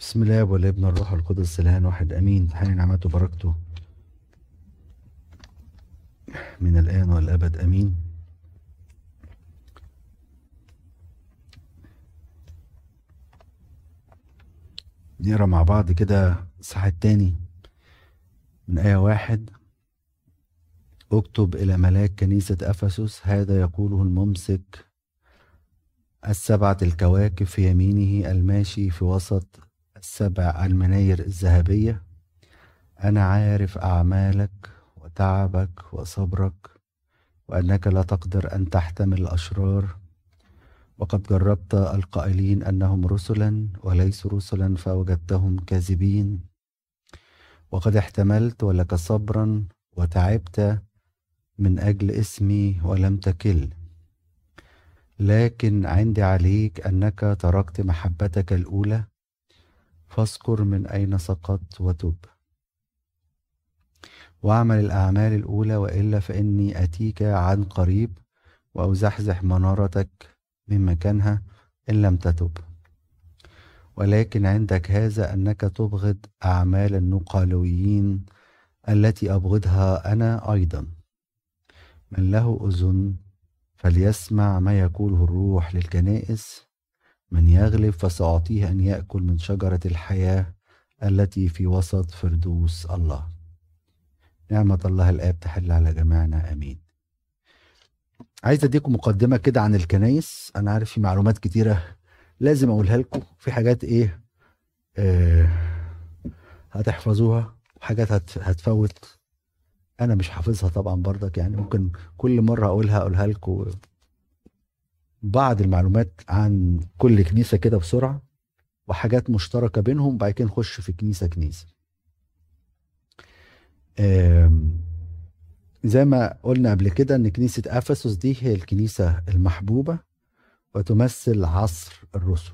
بسم الله والابن الروح القدس الان واحد. آمين. تحيي نعمته وبركته. من الآن والابد آمين. نقرأ مع بعض كده الصح التاني من آية واحد. اكتب إلى ملاك كنيسة أفسس. هذا يقوله الممسك السبعة الكواكب في يمينه الماشي في وسط السبع المناير الذهبية. أنا عارف أعمالك وتعبك وصبرك وأنك لا تقدر أن تحتمل الأشرار. وقد جربت القائلين أنهم رسلا وليسوا رسلا فوجدتهم كاذبين. وقد احتملت ولك صبرا وتعبت من أجل اسمي ولم تكل. لكن عندي عليك أنك تركت محبتك الأولى فاذكر من أين سقطت وتب. واعمل الأعمال الأولى وإلا فإني أتيك عن قريب وأزحزح منارتك من مكانها إن لم تتب. ولكن عندك هذا أنك تبغض أعمال النقالويين التي أبغضها أنا أيضا. من له أذن فليسمع ما يقوله الروح للكنائس من يغلب فسأعطيه أن يأكل من شجرة الحياة التي في وسط فردوس الله. نعمة الله الآب تحل على جميعنا آمين. عايز أديكم مقدمة كده عن الكنايس أنا عارف في معلومات كتيرة لازم أقولها لكم. في حاجات إيه آه هتحفظوها وحاجات هت هتفوت. أنا مش حافظها طبعا برضك يعني ممكن كل مرة أقولها أقولها لكم. بعض المعلومات عن كل كنيسة كده بسرعة وحاجات مشتركة بينهم بعد كده نخش في كنيسة كنيسة. زي ما قلنا قبل كده إن كنيسة أفسس دي هي الكنيسة المحبوبة وتمثل عصر الرسل.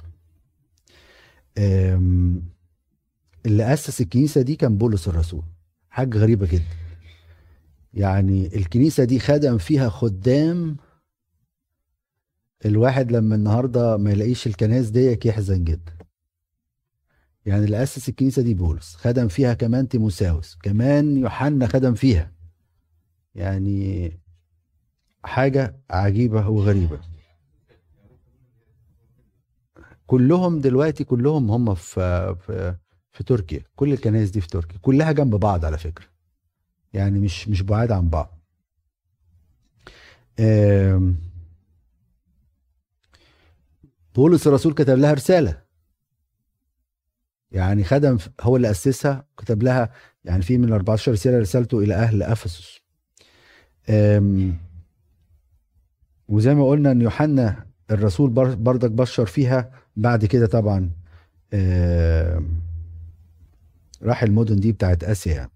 اللي أسس الكنيسة دي كان بولس الرسول. حاجة غريبة جدا. يعني الكنيسة دي خدم فيها خدام الواحد لما النهارده ما يلاقيش الكنائس ديك يحزن جدا. يعني اللي اسس الكنيسة دي بولس خدم فيها كمان تيموساوس كمان يوحنا خدم فيها. يعني حاجة عجيبة وغريبة. كلهم دلوقتي كلهم هم في في في تركيا. كل الكنائس دي في تركيا. كلها جنب بعض على فكرة. يعني مش مش بعاد عن بعض. بولس الرسول كتب لها رسالة. يعني خدم هو اللي أسسها كتب لها يعني في من 14 رساله رسالته إلى أهل أفسس. وزي ما قلنا إن يوحنا الرسول بردك بشر فيها. بعد كده طبعا راح المدن دي بتاعت آسيا.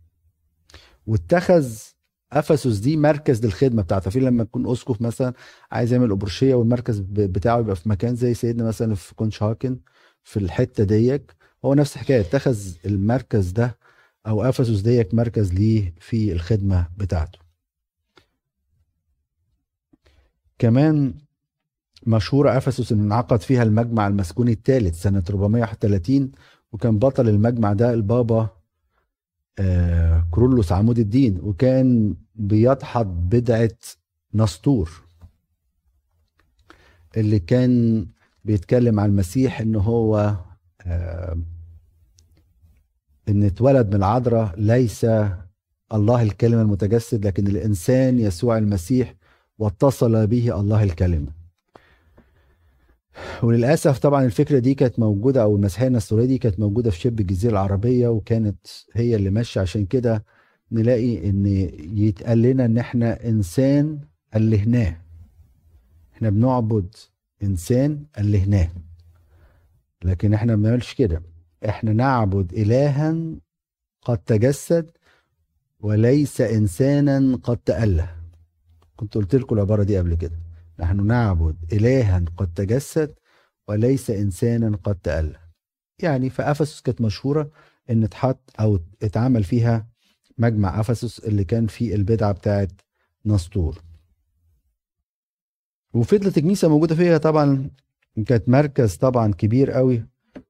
واتخذ افسس دي مركز للخدمة بتاعته. في لما تكون اسقف مثلا عايز يعمل ابرشيه والمركز بتاعه يبقى في مكان زي سيدنا مثلا في كونشهاكن في الحتة ديك. هو نفس الحكاية اتخذ المركز ده أو افسس ديك مركز ليه في الخدمة بتاعته. كمان مشهورة أفسس إن انعقد فيها المجمع المسكوني الثالث سنة 431 وكان بطل المجمع ده البابا كرولوس عمود الدين وكان بيدحض بدعة نسطور اللي كان بيتكلم عن المسيح إن هو آه، إن اتولد من العذراء ليس الله الكلمة المتجسد لكن الإنسان يسوع المسيح واتصل به الله الكلمة. وللأسف طبعا الفكرة دي كانت موجودة أو المسيحية النسطوريه دي كانت موجودة في شبه الجزيرة العربية وكانت هي اللي ماشية. عشان كده نلاقي إن يتقال لنا إن إحنا إنسان ألهناه. إحنا بنعبد إنسان ألهناه. لكن إحنا ما بنعملش كده. إحنا نعبد الها قد تجسد وليس انسانا قد تأله. كنت قلت لكم العبارة دي قبل كده. نحن نعبد إلها قد تجسد وليس إنسانا قد تأله يعني فأفسس كانت مشهورة إن اتحط أو اتعمل فيها مجمع أفسس اللي كان فيه البدعة بتاعت نسطور. وفضلت الكنيسة موجودة فيها طبعا كانت مركز طبعا كبير قوي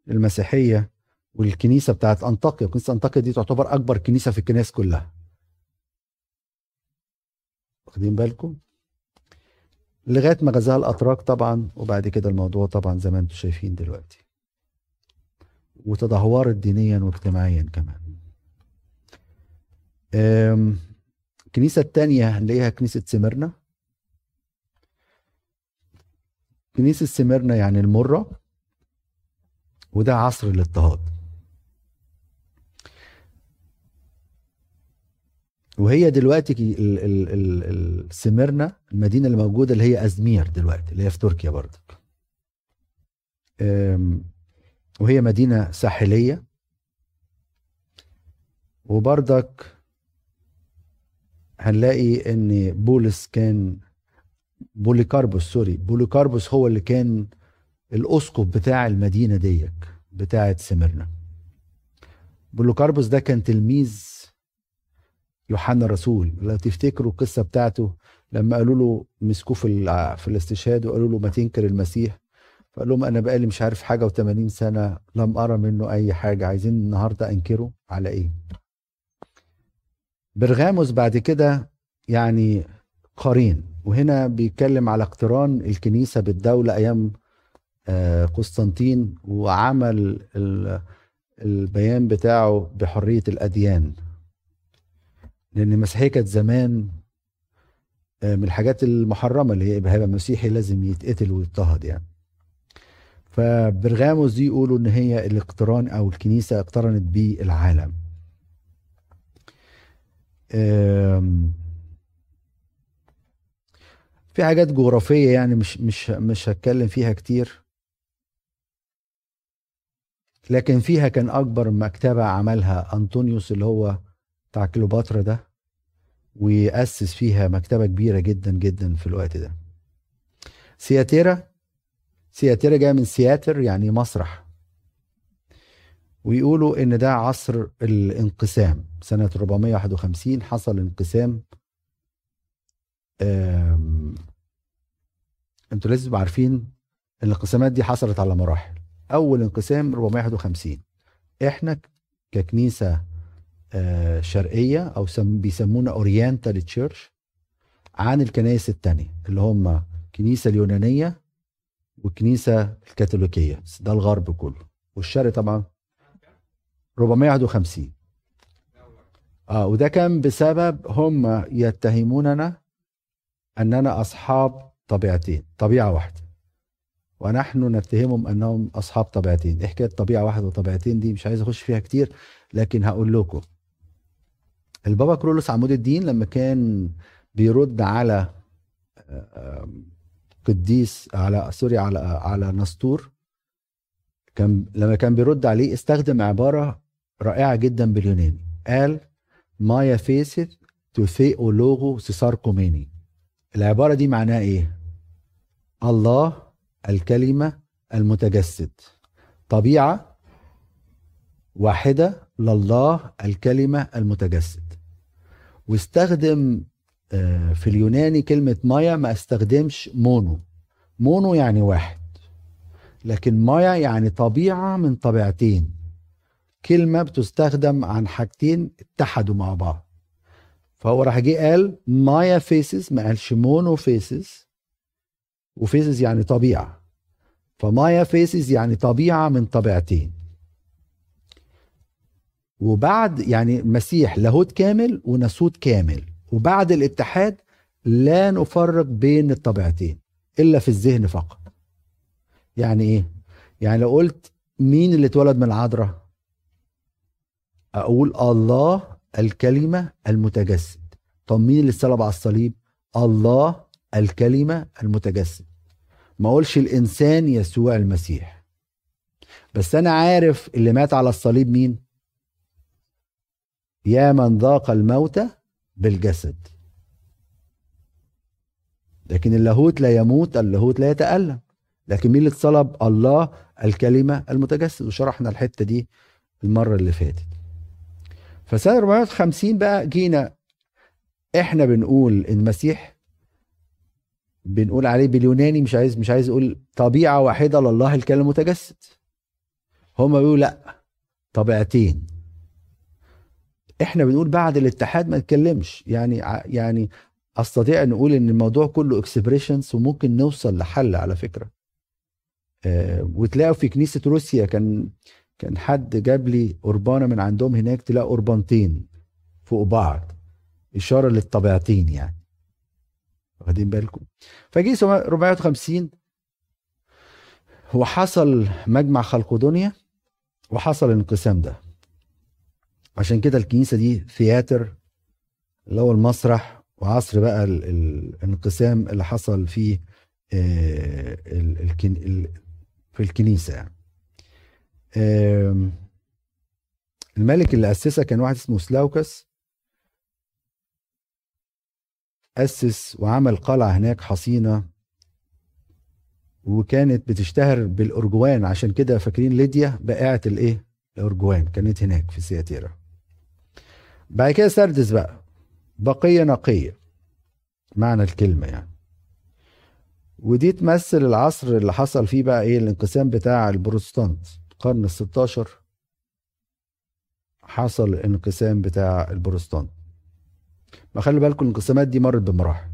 للمسيحية والكنيسة بتاعت أنطاكيا. كنيسة أنطاكيا دي تعتبر أكبر كنيسة في الكنائس كلها. واخدين بالكم؟ لغاية ما غزاها الأتراك طبعا وبعد كده الموضوع طبعا زي ما أنتم شايفين دلوقتي. وتدهورت دينيا واجتماعيا كمان. الكنيسة التانية هنلاقيها كنيسة سمرنا. كنيسة سمرنا يعني المرة وده عصر الاضطهاد. وهي دلوقتي سمرنا المدينة اللي موجودة اللي هي أزمير دلوقتي اللي هي في تركيا برضك وهي مدينة ساحلية. وبرضك هنلاقي إن بولس كان بوليكاربوس sorry بوليكاربوس هو اللي كان الأسقف بتاع المدينة ديك بتاعة سمرنا بوليكاربوس ده كان تلميذ يوحنا الرسول. لو تفتكروا القصة بتاعته لما قالوا له مسكوه في في الاستشهاد وقالوا له ما تنكر المسيح. فقال لهم أنا بقالي مش عارف حاجة و80 سنة لم أرى منه أي حاجة. عايزين النهارده أنكره على إيه؟ برغاموس بعد كده يعني قرين وهنا بيتكلم على اقتران الكنيسة بالدولة أيام آه، قسطنطين وعمل البيان بتاعه بحرية الأديان. لأن المسيحية كانت زمان آه، من الحاجات المحرمة اللي هي هيبقى مسيحي لازم يتقتل ويضطهد يعني. فبرغاموس دي يقولوا إن هي الاقتران أو الكنيسة اقترنت بالعالم. في حاجات جغرافية يعني مش مش مش هتكلم فيها كتير. لكن فيها كان أكبر مكتبة عملها أنطونيوس اللي هو بتاع كليوباترا ده ويأسس فيها مكتبة كبيرة جدا جدا في الوقت ده. سياتيرا سياتيرا جاية من سياتر يعني مسرح. ويقولوا إن ده عصر الانقسام. سنة 451 حصل انقسام. أنتوا لازم عارفين الانقسامات دي حصلت على مراحل. أول انقسام 451 إحنا ككنيسة آه، شرقية أو بيسمونا اورينتال تشيرش عن الكنائس التانية اللي هم الكنيسة اليونانية والكنيسة الكاثوليكية. ده الغرب كله. والشرق طبعا 451 آه وده كان بسبب هم يتهموننا أننا أصحاب طبيعتين طبيعة واحدة. ونحن نتهمهم أنهم أصحاب طبيعتين. إيه حكايه طبيعه واحدة وطبيعتين دي مش عايز أخش فيها كتير لكن هقول لكم البابا كيرلس عمود الدين لما كان بيرد على قديس على sorry على على نسطور كان لما كان بيرد عليه استخدم عبارة رائعة جدا باليوناني. قال μία φύσις του Θεού Λόγου σεσαρκωμένη العبارة دي معناها إيه؟ الله الكلمة المتجسد. طبيعة واحدة لله الكلمة المتجسد. واستخدم آه، في اليوناني كلمة μία ما استخدمش μόνο. μόνο يعني واحد لكن μία يعني طبيعة من طبيعتين. كلمة بتستخدم عن حاجتين اتحدوا مع بعض. فهو راح جه قال μία φύσις ما قالش μόνο φύσις. و φύσις يعني طبيعة. ف μία φύσις يعني طبيعة من طبيعتين. وبعد يعني مسيح لاهوت كامل وناسوت كامل. وبعد الاتحاد لا نفرق بين الطبيعتين إلا في الذهن فقط. يعني إيه؟ يعني لو قلت مين اللي اتولد من العذراء؟ أقول الله الكلمة المتجسد. طب مين اللي اتصلب على الصليب؟ الله الكلمة المتجسد. ما أقولش الإنسان يسوع المسيح. بس أنا عارف اللي مات على الصليب مين؟ يا من ذاق الموت بالجسد. لكن اللاهوت لا يموت اللاهوت لا يتألم. لكن مين اللي اتصلب؟ الله الكلمة المتجسد. وشرحنا الحتة دي المرة اللي فاتت. فسنة 450 بقى جينا. إحنا بنقول المسيح بنقول عليه باليوناني مش عايز مش عايز أقول طبيعة واحدة لله الكلام المتجسد. هما بيقولوا لأ طبيعتين. إحنا بنقول بعد الاتحاد ما نتكلمش. يعني يعني أستطيع أن أقول إن الموضوع كله اكسبريشنز وممكن نوصل لحل على فكرة. آه وتلاقوا في كنيسة روسيا كان كان حد جاب لي قربانة من عندهم هناك تلاقوا قربانتين فوق بعض إشارة للطبيعتين يعني. واخدين بالكم؟ فجي 450 هو حصل مجمع خلقدونيا وحصل الانقسام ده. عشان كده الكنيسة دي ثياتر اللي هو المسرح وعصر بقى الانقسام اللي حصل في آه، في الكنيسة يعني. الملك اللي أسسها كان واحد اسمه سلاوكس. أسس وعمل قلعة هناك حصينة. وكانت بتشتهر بالارجوان عشان كده فاكرين ليديا بائعه الإيه؟ الارجوان كانت هناك في سياتيرا بعد كده سردس بقى. بقية نقية. معنى الكلمة يعني. ودي تمثل العصر اللي حصل فيه بقى إيه؟ الانقسام بتاع البروتستانت. القرن ال 16 حصل الانقسام بتاع البروتستانت. ما خلي بالكم الانقسامات دي مرت بمراحل.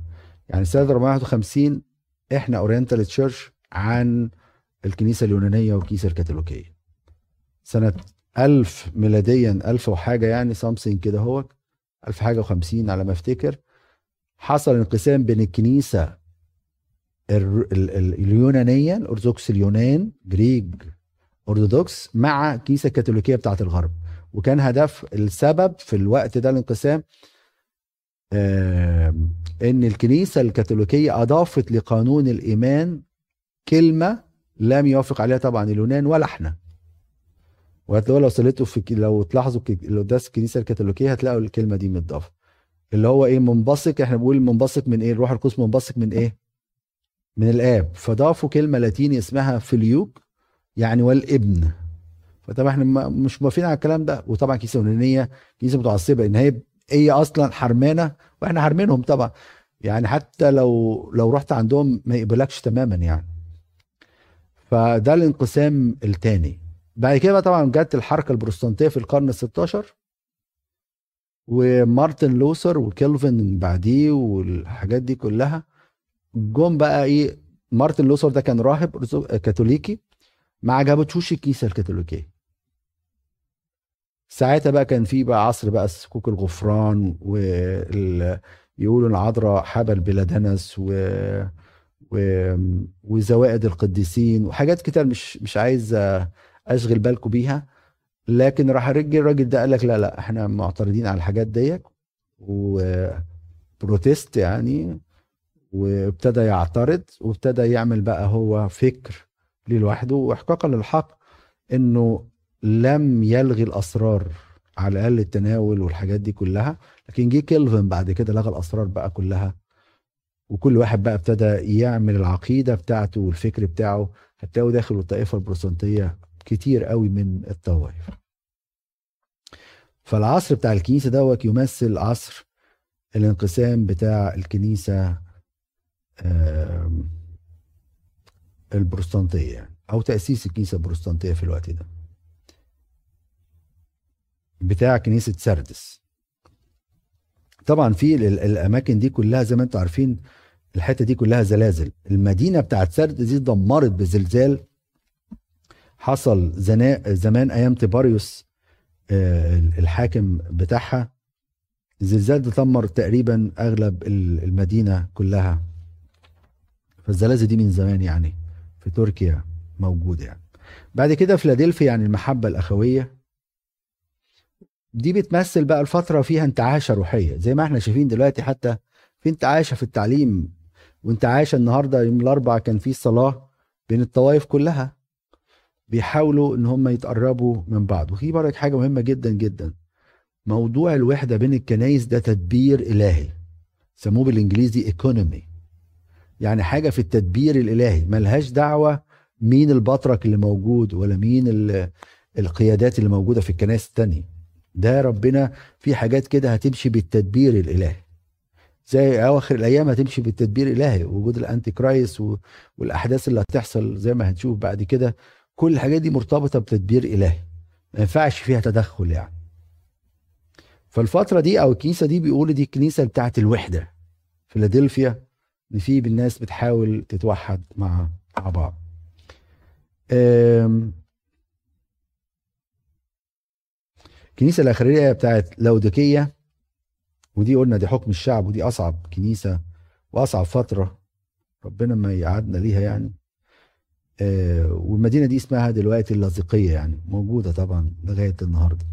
يعني سنة 451 إحنا أورينتال تشيرش عن الكنيسة اليونانية والكنيسة الكاثوليكيه سنة 1000 ميلاديا 1000 وحاجة يعني خمسين كده هو 1000 حاجة و50 على ما أفتكر. حصل انقسام بين الكنيسة اليونانيه الارثوذكس اليونان Greek Orthodox مع الكنيسه الكاثوليكيه بتاعة الغرب. وكان هدف السبب في الوقت ده الانقسام إن الكنيسة الكاثوليكية أضافت لقانون الإيمان كلمة لم يوافق عليها طبعا اليونان ولا إحنا. وهتلاقوا لو صليتوا في لو تلاحظوا القداس الكنيسه الكاثوليكيه هتلاقوا الكلمة دي متضافة. اللي هو إيه منبثق إحنا بنقول منبثق من إيه؟ الروح القدس منبثق من إيه؟ من الآب. فضافوا كلمة لاتيني اسمها فيليوك يعني والابن. فطبعا إحنا مش موافقين على الكلام ده. وطبعا كنيسة يونانية كنيسة متعصبة إن هي هي أصلا حرمانة وإحنا حارمينهم طبعا. يعني حتى لو لو رحت عندهم ما يقبلكش تماما يعني. فده الانقسام الثاني بعد كده طبعا جت الحركة البروتستانتيه في القرن ال 16 ومارتن لوثر وكالفن بعديه والحاجات دي كلها جم بقى إيه مارتن لوثر ده كان راهب كاثوليكي ما عجبتهوش الكنيسة الكاثوليكية. ساعتها بقى كان في بقى عصر بقى سكوك الغفران وال يقولوا العذراء حبل بلا دنس و... و... وزوائد القديسين وحاجات كتير مش مش عايز أشغل بالكم بيها. لكن راح رجل الراجل ده قال لك لا لا إحنا معترضين على الحاجات ديت. و protest يعني وابتدى يعترض وابتدى يعمل بقى هو فكر لوحده واحقاقا للحق إنه لم يلغي الأسرار على الأقل التناول والحاجات دي كلها. لكن جه كيلفن بعد كده لغى الأسرار بقى كلها. وكل واحد بقى ابتدى يعمل العقيدة بتاعته والفكر بتاعه. هتلاقوا داخل الطائفه البروتستانتيه كتير قوي من الطوائف فالعصر بتاع الكنيسة دوت يمثل عصر الانقسام بتاع الكنيسة البروتستانتيه يعني أو تأسيس الكنيسة البروتستانتيه في الوقت ده. بتاع كنيسة سردس. طبعا في الأماكن دي كلها زي ما أنتم عارفين الحتة دي كلها زلازل. المدينة بتاعت سردس دي دمرت بزلزال حصل زمان أيام تيباريوس آه، الحاكم بتاعها الزلزال ده دمر تقريبا أغلب المدينة كلها. فالزلازل دي من زمان يعني في تركيا موجودة يعني. بعد كده فيلادلفيا يعني المحبة الأخوية. دي بتمثل بقى الفترة فيها انتعاشة روحية. زي ما إحنا شايفين دلوقتي حتى في انتعاشة في التعليم وانتعاشة النهارده يوم الأربعاء كان في صلاة بين الطوائف كلها. بيحاولوا إن هم يتقربوا من بعض. وفي برضك حاجة مهمة جدا جدا. موضوع الوحدة بين الكنايس ده تدبير إلهي. سموه بالإنجليزي economy يعني حاجة في التدبير الإلهي. ملهاش دعوة مين البطرك اللي موجود ولا مين القيادات اللي موجودة في الكنائس التانية. ده ربنا في حاجات كده هتمشي بالتدبير الإلهي. زي أواخر الأيام هتمشي بالتدبير الإلهي. وجود ال Antichrist والأحداث اللي هتحصل زي ما هنشوف بعد كده. كل الحاجات دي مرتبطة بتدبير إلهي. ما ينفعش فيها تدخل يعني. فالفترة دي أو الكنيسة دي بيقولوا دي الكنيسة بتاعت الوحدة. فيلادلفيا إن في الناس بتحاول تتوحد مع مع بعض الكنيسة الأخرية بتاعت لوديكية ودي قلنا دي حكم الشعب ودي أصعب كنيسة وأصعب فترة ربنا ما يقعدنا ليها يعني. والمدينة دي اسمها دلوقتي اللاذقيه يعني موجودة طبعا لغاية النهارده.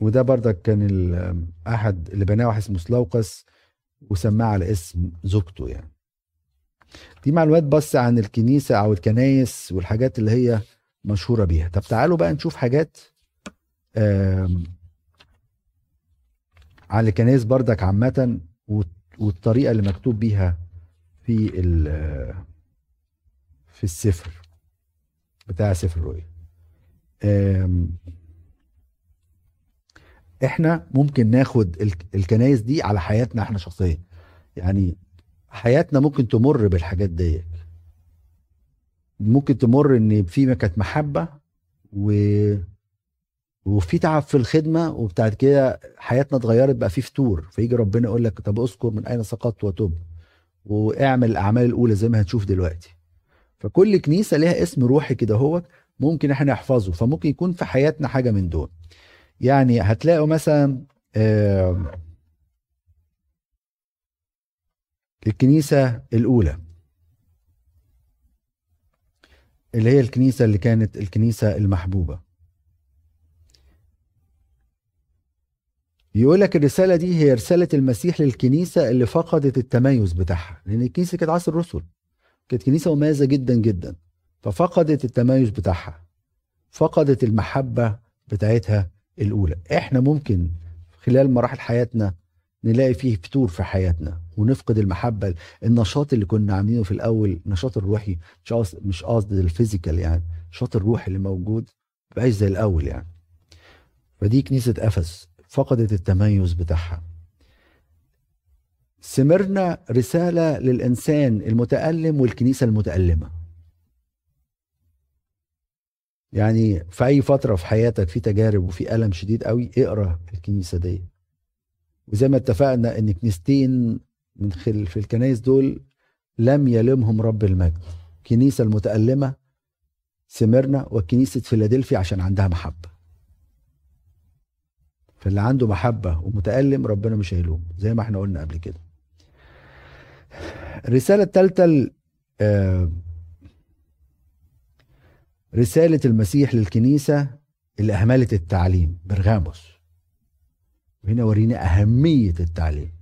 وده بردك كان أحد اللي بناه واحد اسمه سلوقس وسماه على اسم زوجته يعني. دي معلومات بس عن الكنيسة أو الكنايس والحاجات اللي هي مشهورة بيها. طب تعالوا بقى نشوف حاجات عن الكنايس بردك عامة والطريقة اللي مكتوب بيها في في السفر بتاع سفر الرؤيا إحنا ممكن ناخد الكنايس دي على حياتنا إحنا شخصيا. يعني حياتنا ممكن تمر بالحاجات دي ممكن تمر إن في كانت محبة و وفي تعب في الخدمة وبتاعت كده حياتنا اتغيرت بقى في فتور. فيجي ربنا يقول لك طب أذكر من أين سقطت وتب. واعمل الاعمال الاولى زي ما هنشوف دلوقتي. فكل كنيسة ليها اسم روحي كده هو ممكن إحنا نحفظه فممكن يكون في حياتنا حاجة من دول. يعني هتلاقوا مثلا الكنيسة الأولى. اللي هي الكنيسة اللي كانت الكنيسة المحبوبة. يقول لك الرسالة دي هي رسالة المسيح للكنيسة اللي فقدت التميز بتاعها لأن الكنيسة كانت عصر الرسل. كانت كنيسة مميزة جدا جدا. ففقدت التميز بتاعها. فقدت المحبة بتاعتها الأولى. إحنا ممكن خلال مراحل حياتنا نلاقي فيه فتور في حياتنا ونفقد المحبة. النشاط اللي كنا عاملينه في الأول النشاط الروحي مش قصد الفيزيكال يعني النشاط الروحي اللي موجود بقاش زي الأول يعني. فدي كنيسة أفس فقدت التميز بتاعها. سمرنا رسالة للإنسان المتألم والكنيسة المتألمة. يعني في أي فترة في حياتك في تجارب وفي ألم شديد قوي اقرأ الكنيسة دي. وزي ما اتفقنا إن كنيستين من خل في الكنايس دول لم يلمهم رب المجد. كنيسة المتألمة سمرنا وكنيسة فيلادلفيا عشان عندها محبة. فاللي عنده محبة ومتألم ربنا مش هيلوم زي ما إحنا قلنا قبل كده. الرسالة الثالثة آه، رسالة المسيح للكنيسة اللي أهملت التعليم برغاموس وهنا ورينا أهمية التعليم.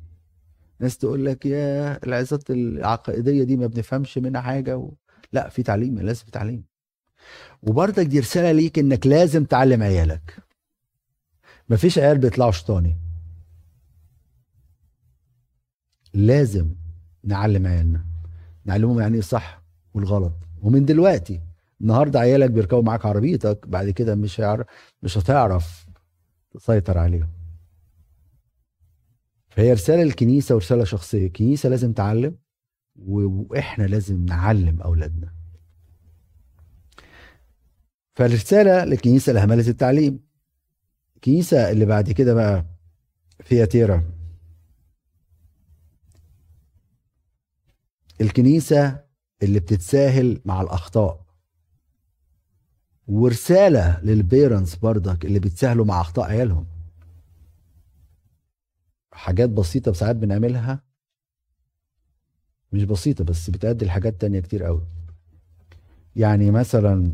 ناس تقول لك يا العظات العقائدية دي ما بنفهمش منها حاجة و... لا في تعليم لازم في تعليم. وبرضك دي رسالة ليك إنك لازم تعلم عيالك. مفيش عيال بيطلعوا شيطاني. لازم نعلم عيالنا. نعلمهم يعني إيه الصح والغلط. ومن دلوقتي النهارده عيالك بيركبوا معاك عربيتك بعد كده مش هيعرف مش هتعرف تسيطر عليهم. فهي رسالة للكنيسة ورسالة شخصية. الكنيسة لازم تعلم وإحنا لازم نعلم أولادنا. فالرسالة للكنيسة لهملة التعليم. الكنيسه اللي بعد كده بقى فيها تيرا. الكنيسة اللي بتتساهل مع الأخطاء. ورسالة للبيرنتس برضك اللي بيتساهلوا مع أخطاء عيالهم. حاجات بسيطة ساعات بنعملها. مش بسيطة بس بتأدي لحاجات تانية كتير قوي. يعني مثلا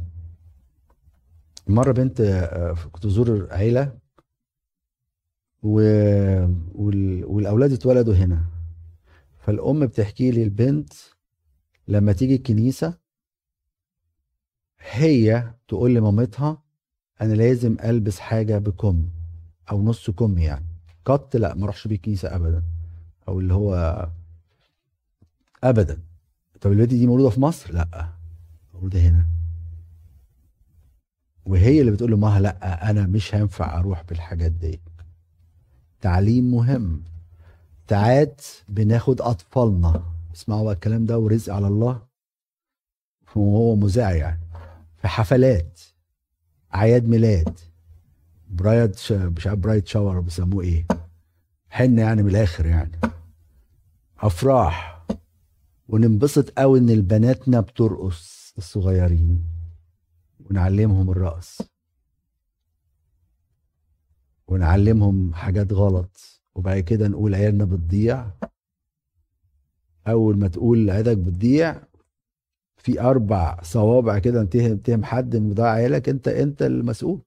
مرة بنت آه، كنت ازور عيلة. و... وال... والأولاد اتولدوا هنا. فالأم بتحكي لي البنت لما تيجي الكنيسة هي تقول لمامتها أنا لازم ألبس حاجة بكم أو نص كم يعني. قط لا ما أروحش بيه الكنيسة ابدا. أو اللي هو ابدا. طب البنت دي مولودة في مصر؟ لا مولودة هنا. وهي اللي بتقول لامها لا أنا مش هينفع أروح بالحاجات دي. تعليم مهم. ساعات بناخد أطفالنا. اسمعوا بقى الكلام ده ورزق على الله. وهو مذيع يعني. في حفلات. أعياد ميلاد. برايد ش... مش عارف برايد شاور بيسموه إيه. حنه يعني من الآخر يعني. أفراح. وننبسط قوي إن بناتنا بترقص الصغيرين. ونعلمهم الرقص. ونعلمهم حاجات غلط وبعد كده نقول عيالنا بتضيع. أول ما تقول عيالك بتضيع في أربع صوابع كده تهم تهم حد ان بيضيع عيالك أنت أنت المسؤول.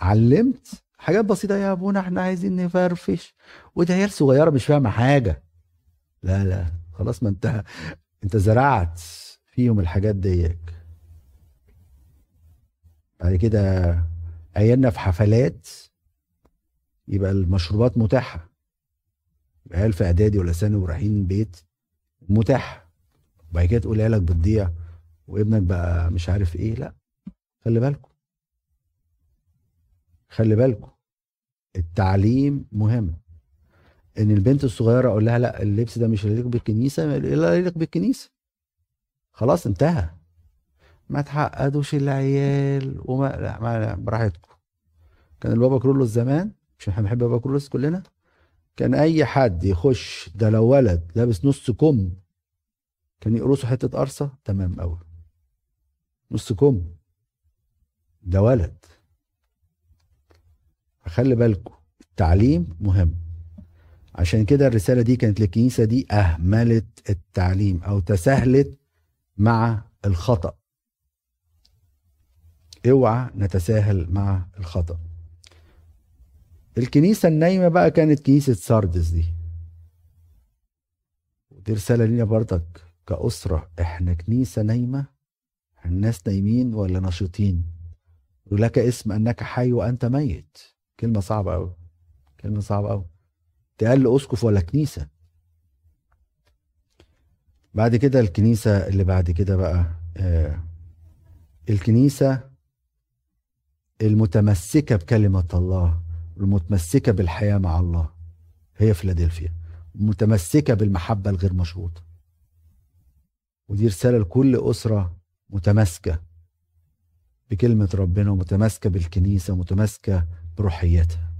علمت حاجات بسيطة يا أبونا إحنا عايزين نفرفش. وده عيال صغيرة مش فاهمة حاجة. لا لا خلاص ما أنت أنت زرعت فيهم الحاجات ديك. بعد كده عيالنا في حفلات. يبقى المشروبات متاحة. عيال في إعدادي ولا ثانوي ورايحين بيت متاحة. وبعد كده تقول عيالك بتضيع وابنك بقى مش عارف إيه. لا خلي بالكم. خلي بالكم. التعليم مهم. إن البنت الصغيرة أقول لها لا اللبس ده مش يليق بالكنيسة لا يليق بالكنيسة. خلاص انتهى. ما تحقدوش العيال وما لا ما براحتكم. كان البابا كرولوس زمان مش إحنا بنحب كرولوس كلنا. كان أي حد يخش ده لو ولد لابس نص كم كان يقرصوا حتة قرصة تمام قوي نص كم. ده ولد. فخلي بالكم التعليم مهم. عشان كده الرسالة دي كانت للكنيسة دي أهملت التعليم أو تساهلت مع الخطأ. اوعى نتساهل مع الخطأ. الكنيسة النايمة بقى كانت كنيسة ساردس دي. ودي رسالة لينا برضك كأسرة. إحنا كنيسة نايمة؟ الناس نايمين ولا نشيطين؟ ولك اسم أنك حي وأنت ميت. كلمة صعبة قوي كلمة صعبة قوي تقال أسقف ولا كنيسة. بعد كده الكنيسة اللي بعد كده بقى آه الكنيسة المتمسكة بكلمة الله. المتمسكة بالحياة مع الله. هي فيلادلفيا. متمسكة بالمحبة الغير مشروطة. ودي رسالة لكل أسرة متماسكة بكلمة ربنا ومتماسكة بالكنيسة ومتماسكة بروحيتها.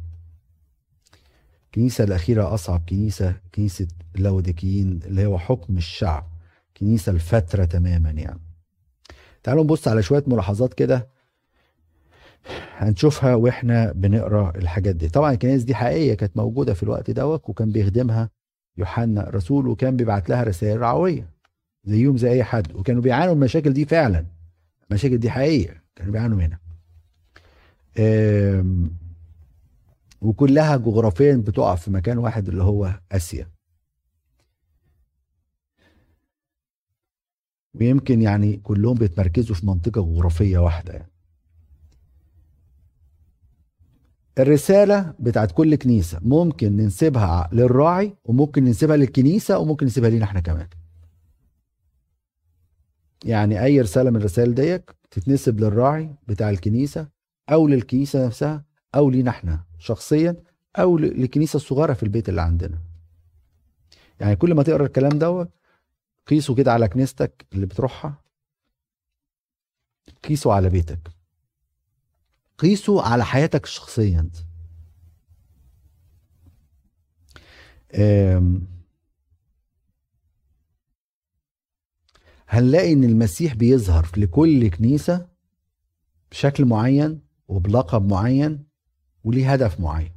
الكنيسة الأخيرة أصعب كنيسة كنيسة اللوديكيين اللي هو حكم الشعب. كنيسة الفترة تماما يعني. تعالوا نبص على شوية ملاحظات كده هنشوفها وإحنا بنقرأ الحاجات دي. طبعا الكنائس دي حقيقية كانت موجودة في الوقت دوت وكان بيخدمها يوحنا الرسول وكان بيبعت لها رسائل رعوية زيهم زي أي حد وكانوا بيعانوا المشاكل دي فعلا. المشاكل دي حقيقية كانوا بيعانوا منها. وكلها جغرافيا بتقع في مكان واحد اللي هو آسيا. ويمكن يعني كلهم بيتمركزوا في منطقة جغرافية واحدة يعني. الرسالة بتاعت كل كنيسة ممكن ننسبها للراعي وممكن ننسبها للكنيسة وممكن نسيبها لينا إحنا كمان. يعني أي رسالة من الرسائل ديك تتنسب للراعي بتاع الكنيسة أو للكنيسة نفسها أو لينا إحنا شخصيا أو للكنيسة الصغيرة في البيت اللي عندنا. يعني كل ما تقرأ الكلام دوت قيسه كده على كنيستك اللي بتروحها قيسه على بيتك. قيسه على حياتك الشخصية هنلاقي إن المسيح بيظهر لكل كنيسة بشكل معين وبلقب معين وليه هدف معين.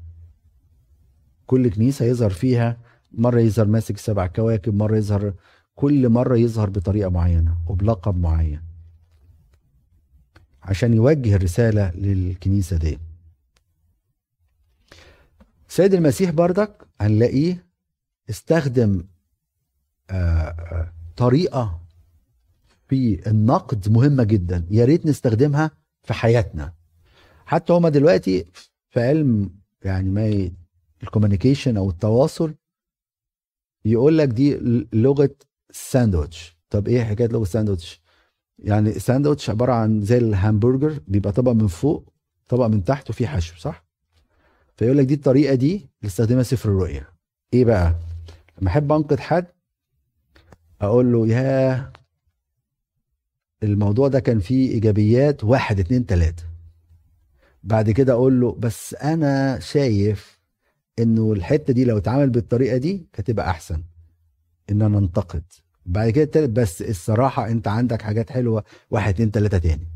كل كنيسة يظهر فيها مرة يظهر ماسك سبع كواكب مرة يظهر كل مرة يظهر بطريقة معينة وبلقب معين. عشان يوجه الرسالة للكنيسة دي. سيد المسيح بردك هنلاقيه استخدم آه، آه، طريقة في النقد مهمة جدا. يا ريت نستخدمها في حياتنا. حتى هما دلوقتي في علم يعني ما ال communication أو التواصل يقول لك دي لغة ساندوتش طب إيه حكاية لغة ساندوتش يعني ساندوتش عبارة عن زي الهامبرجر بيبقى طبق من فوق طبق من تحت وفيه حشو صح؟ فيقول لك دي الطريقة دي اللي استخدمها سفر الرؤيا إيه بقى؟ لما أحب أنقد حد أقول له يا الموضوع ده كان فيه إيجابيات واحد اتنين تلاتة. بعد كده أقول له بس أنا شايف إنه الحتة دي لو اتعمل بالطريقة دي هتبقى أحسن. إن أنا أنتقد. بعد كده التالت بس الصراحة أنت عندك حاجات حلوة واحد اتنين تلاتة تاني.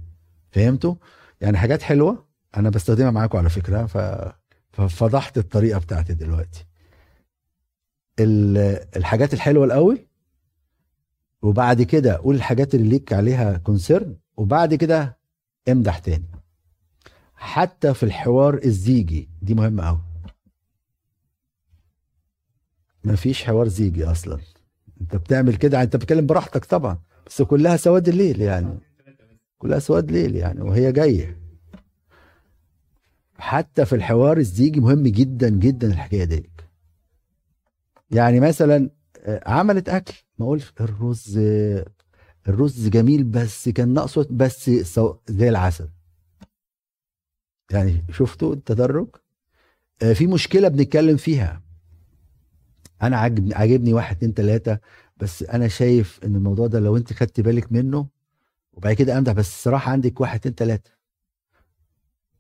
فهمتوا؟ يعني حاجات حلوة أنا بستخدمها معاكم على فكرة ف ففضحت الطريقة بتاعتي دلوقتي. الحاجات الحلوة الأول وبعد كده قول الحاجات اللي ليك عليها كونسيرن وبعد كده امدح تاني. حتى في الحوار الزيجي دي مهمة قوي مفيش حوار زيجي أصلا. انت بتعمل كده انت بتتكلم براحتك طبعا بس كلها سواد الليل يعني. كلها سواد ليل يعني وهي جاية. حتى في الحوار الزيجي مهم جدا جدا الحكاية دي. يعني مثلا آه، عملت أكل. ما أقولش الرز الرز جميل بس كان ناقصه بس زي العسل. يعني شفتوا التدرج؟ آه، في مشكلة بنتكلم فيها. أنا عاجبني عاجبني واحد اتنين تلاتة بس أنا شايف إن الموضوع ده لو أنت خدت بالك منه وبعد كده أمدح بس الصراحة عندك واحد اتنين تلاتة.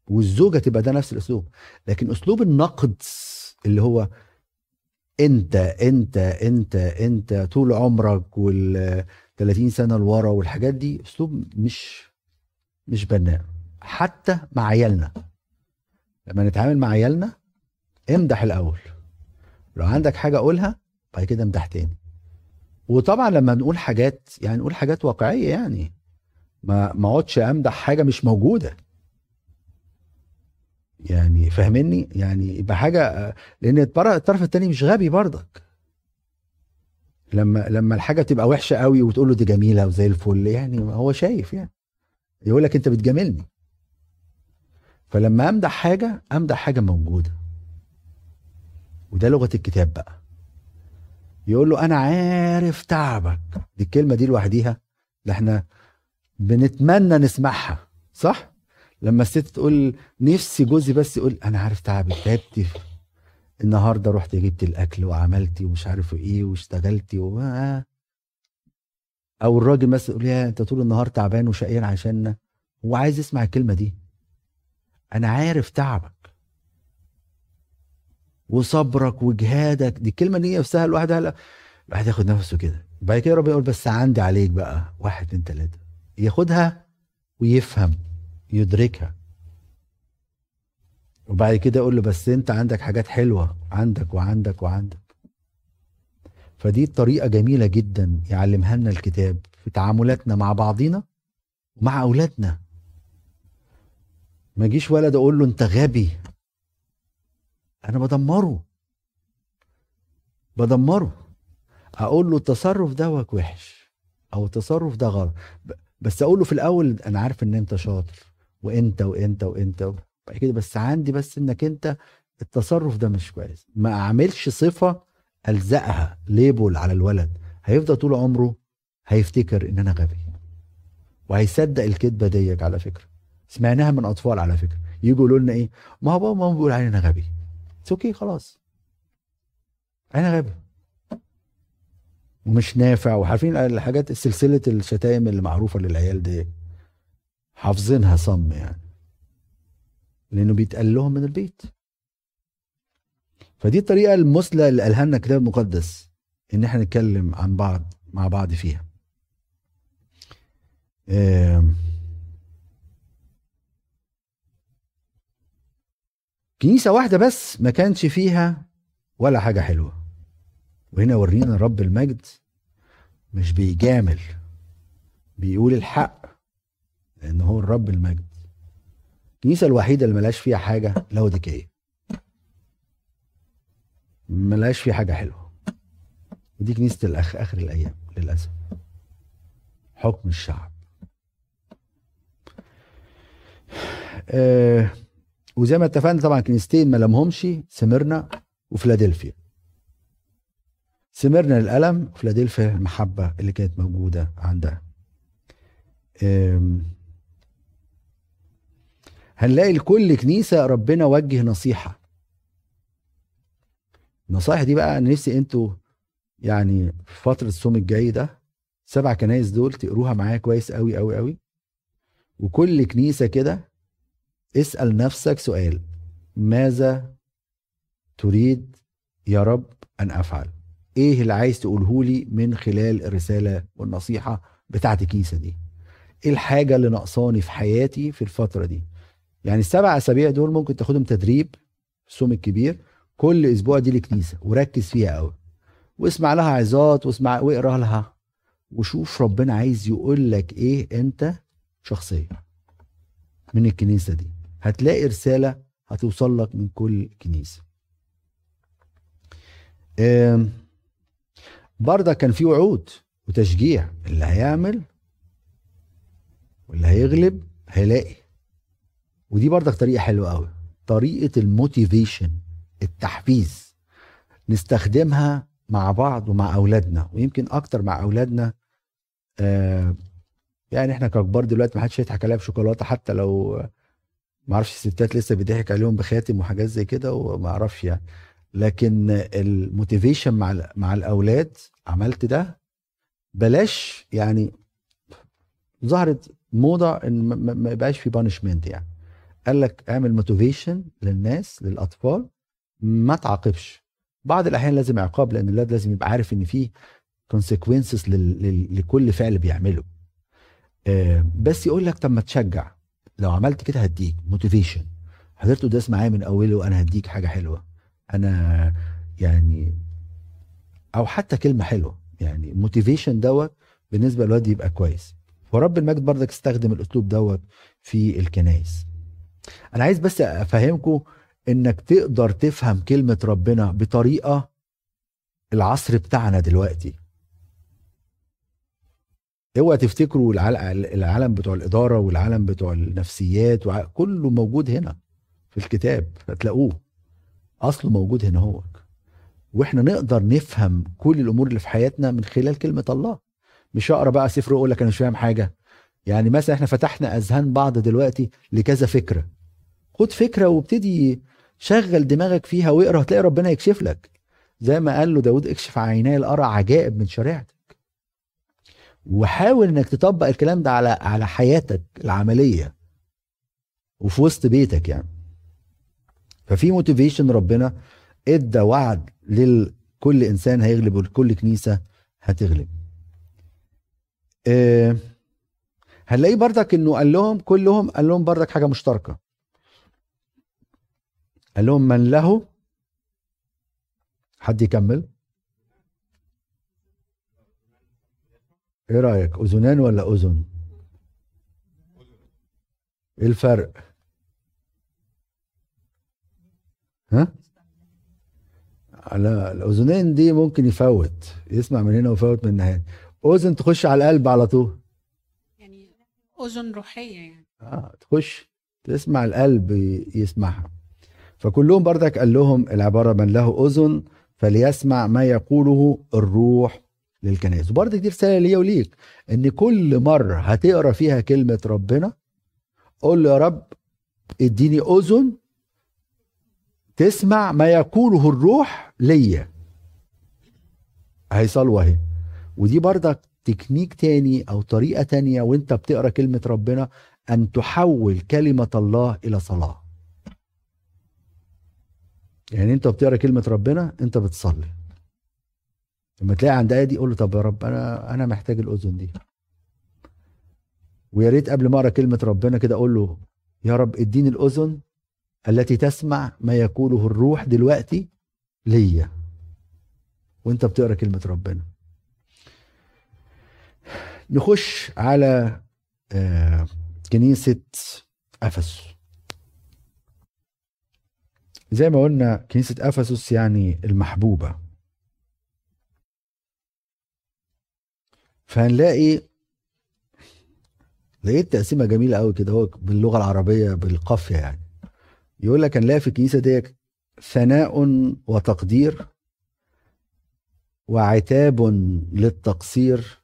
والزوجة تبقى ده نفس الأسلوب. لكن أسلوب النقد اللي هو أنت أنت أنت أنت طول عمرك وال 30 سنة لورا والحاجات دي أسلوب مش مش بناء. حتى مع عيالنا. لما نتعامل مع عيالنا امدح الأول. لو عندك حاجة قولها بعد كده امدح تاني. وطبعا لما نقول حاجات يعني نقول حاجات واقعية يعني. ما ما اقعدش امدح حاجة مش موجودة. يعني فاهمني؟ يعني يبقى حاجة لأن الطرف الثاني مش غبي برضك. لما لما الحاجة تبقى وحشة قوي وتقول له دي جميلة وزي الفل يعني هو شايف يعني. يقول لك انت بتجاملني. فلما امدح حاجة امدح حاجة موجودة. وده لغة الكتاب بقى. يقول له أنا عارف تعبك. دي الكلمة دي لوحديها ده إحنا بنتمنى نسمعها صح؟ لما الست تقول نفسي جوزي بس يقول أنا عارف تعبك تعبتي النهارده رحت جبت الأكل وعملتي ومش عارف إيه واشتغلتي و... أو الراجل مثلا يقول يا أنت طول النهار تعبان وشقيان عشاننا هو عايز يسمع الكلمة دي. أنا عارف تعبك. وصبرك وجهادك. دي الكلمة دي نفسها الواحد الواحد ياخد نفسه كده. بعد كده ربنا يقول بس عندي عليك بقى واحد اتنين تلاتة. ياخدها ويفهم يدركها. وبعد كده يقول له بس أنت عندك حاجات حلوة عندك وعندك وعندك. فدي طريقة جميلة جدا يعلمها لنا الكتاب في تعاملاتنا مع بعضينا ومع أولادنا. ما يجيش ولد أقول له أنت غبي. أنا بدمره. بدمره. أقول له التصرف ده وحش أو التصرف ده غلط. بس أقول له في الأول أنا عارف إن أنت شاطر وأنت وأنت وأنت بعد كده بس عندي بس إنك أنت التصرف ده مش كويس. ما أعملش صفة ألزقها ليبل على الولد. هيفضل طول عمره هيفتكر إن أنا غبي. وهيصدق الكذبة ديك على فكرة. سمعناها من أطفال على فكرة. يجوا يقولوا لنا إيه؟ ما هو بابا ماما بيقول علينا غبي. أوكي خلاص. أنا غبي. ومش نافع. وعارفين الحاجات سلسلة الشتايم اللي معروفة للعيال دي حافظينها صم يعني. لأنه بيتقال لهم من البيت. فدي الطريقة المثلى اللي قالها لنا الكتاب المقدس إن إحنا نتكلم عن بعض مع بعض فيها. كنيسة واحدة بس ما كانش فيها ولا حاجة حلوة. وهنا ورينا رب المجد مش بيجامل بيقول الحق لأن هو الرب المجد. الكنيسة الوحيدة اللي ملاش فيها حاجة لاوديكيه ملاش فيها حاجة حلوة. ودي كنيسة الاخ آخر الأيام للأسف. حكم الشعب. آه وزي ما اتفقنا طبعا كنيستين ما لمهمش سمرنا وفيلادلفيا. سمرنا للألم وفيلادلفيا المحبة اللي كانت موجودة عندها. هنلاقي لكل كنيسة ربنا وجه نصيحة. النصائح دي بقى أنا نفسي أنتوا يعني في فترة الصوم الجاي ده سبع كنايس دول تقروها معايا كويس قوي قوي قوي وكل كنيسة كده اسأل نفسك سؤال. ماذا تريد يا رب أن أفعل؟ إيه اللي عايز تقوله لي من خلال الرسالة والنصيحة بتاعت الكنيسة دي؟ إيه الحاجة اللي ناقصاني في حياتي في الفترة دي؟ يعني السبع أسابيع دول ممكن تاخدهم تدريب الصوم الكبير كل أسبوع دي الكنيسة وركز فيها قوي واسمع لها عظات واسمع واقرأ لها وشوف ربنا عايز يقول لك إيه أنت شخصيا من الكنيسة دي. هتلاقي رسالة هتوصل لك من كل كنيسة. برضه كان في وعود وتشجيع. اللي هيعمل واللي هيغلب هيلاقي. ودي برضك طريقة حلوة قوي طريقة الموتيفيشن التحفيز. نستخدمها مع بعض ومع أولادنا ويمكن أكتر مع أولادنا. آه يعني إحنا ككبار دلوقتي ما حدش يضحك عليها بشوكولاتة حتى لو ما أعرفش الستات لسه بيضحك عليهم بخاتم وحاجات زي كده وما أعرفش يعني. لكن ال motivation مع مع الأولاد عملت ده بلاش يعني ظهرت موضة إن ما يبقاش في punishment يعني. قال لك اعمل motivation للناس للأطفال ما تعاقبش. بعض الأحيان لازم عقاب لأن الولاد لازم يبقى عارف إن في consequences لكل فعل بيعمله. آه، بس يقول لك طب ما تشجع. لو عملت كده هديك motivation حضرت قداس معايا من أوله وأنا هديك حاجة حلوة. أنا يعني أو حتى كلمة حلوة. يعني motivation دوت بالنسبة للواد يبقى كويس. ورب المجد برضك استخدم الأسلوب دوت في الكنائس. أنا عايز بس أفهمكم إنك تقدر تفهم كلمة ربنا بطريقة العصر بتاعنا دلوقتي. اوعى تفتكروا العالم بتوع الإدارة والعالم بتوع النفسيات كله موجود هنا في الكتاب هتلاقوه. أصله موجود هنا هو. وإحنا نقدر نفهم كل الأمور اللي في حياتنا من خلال كلمة الله. مش اقرا بقى سفر أقول لك أنا مش فاهم حاجة. يعني مثلا إحنا فتحنا أذهان بعض دلوقتي لكذا فكرة. خد فكرة وابتدي شغل دماغك فيها واقرأ هتلاقي ربنا يكشف لك. زي ما قال له داود اكشف عيناي الأرى عجائب من شريعتك. وحاول إنك تطبق الكلام ده على على حياتك العملية وفي وسط بيتك يعني. ففي موتيفيشن ربنا إدى وعد لكل إنسان هيغلب ولكل كنيسة هتغلب. أه هنلاقي بردك إنه قال لهم كلهم قال لهم بردك حاجة مشتركة. قال لهم من له حد يكمل؟ إيه رأيك؟ أذنان ولا أذن؟ إيه الفرق؟ ها؟ لا الأذنين دي ممكن يفوت يسمع من هنا ويفوت من هنا. أذن تخش على القلب على طول. يعني أذن روحية يعني. آه تخش تسمع القلب يسمعها. فكلهم بردك قال لهم العبارة من له أذن فليسمع ما يقوله الروح للكنائس. وبرضك دي رسالة ليا وليك إن كل مرة هتقرأ فيها كلمة ربنا قول له يا رب إديني أذن تسمع ما يقوله الروح ليا. هيصل وهي. ودي برضك تكنيك تاني أو طريقة تانية وأنت بتقرأ كلمة ربنا أن تحول كلمة الله إلى صلاة. يعني أنت بتقرأ كلمة ربنا أنت بتصلي. لما تلاقي عند آية دي قول له طب يا رب أنا أنا محتاج الأذن دي. ويا ريت قبل ما أقرأ كلمة ربنا كده أقول له يا رب اديني الأذن التي تسمع ما يقوله الروح دلوقتي ليا. وأنت بتقرأ كلمة ربنا. نخش على آه، كنيسة أفسس. زي ما قلنا كنيسة أفسس يعني المحبوبة. فهنلاقي لقيت تقسيمة جميلة قوي كده هو باللغة العربية بالقافية يعني. يقول لك هنلاقي في الكنيسة دي ثناء وتقدير وعتاب للتقصير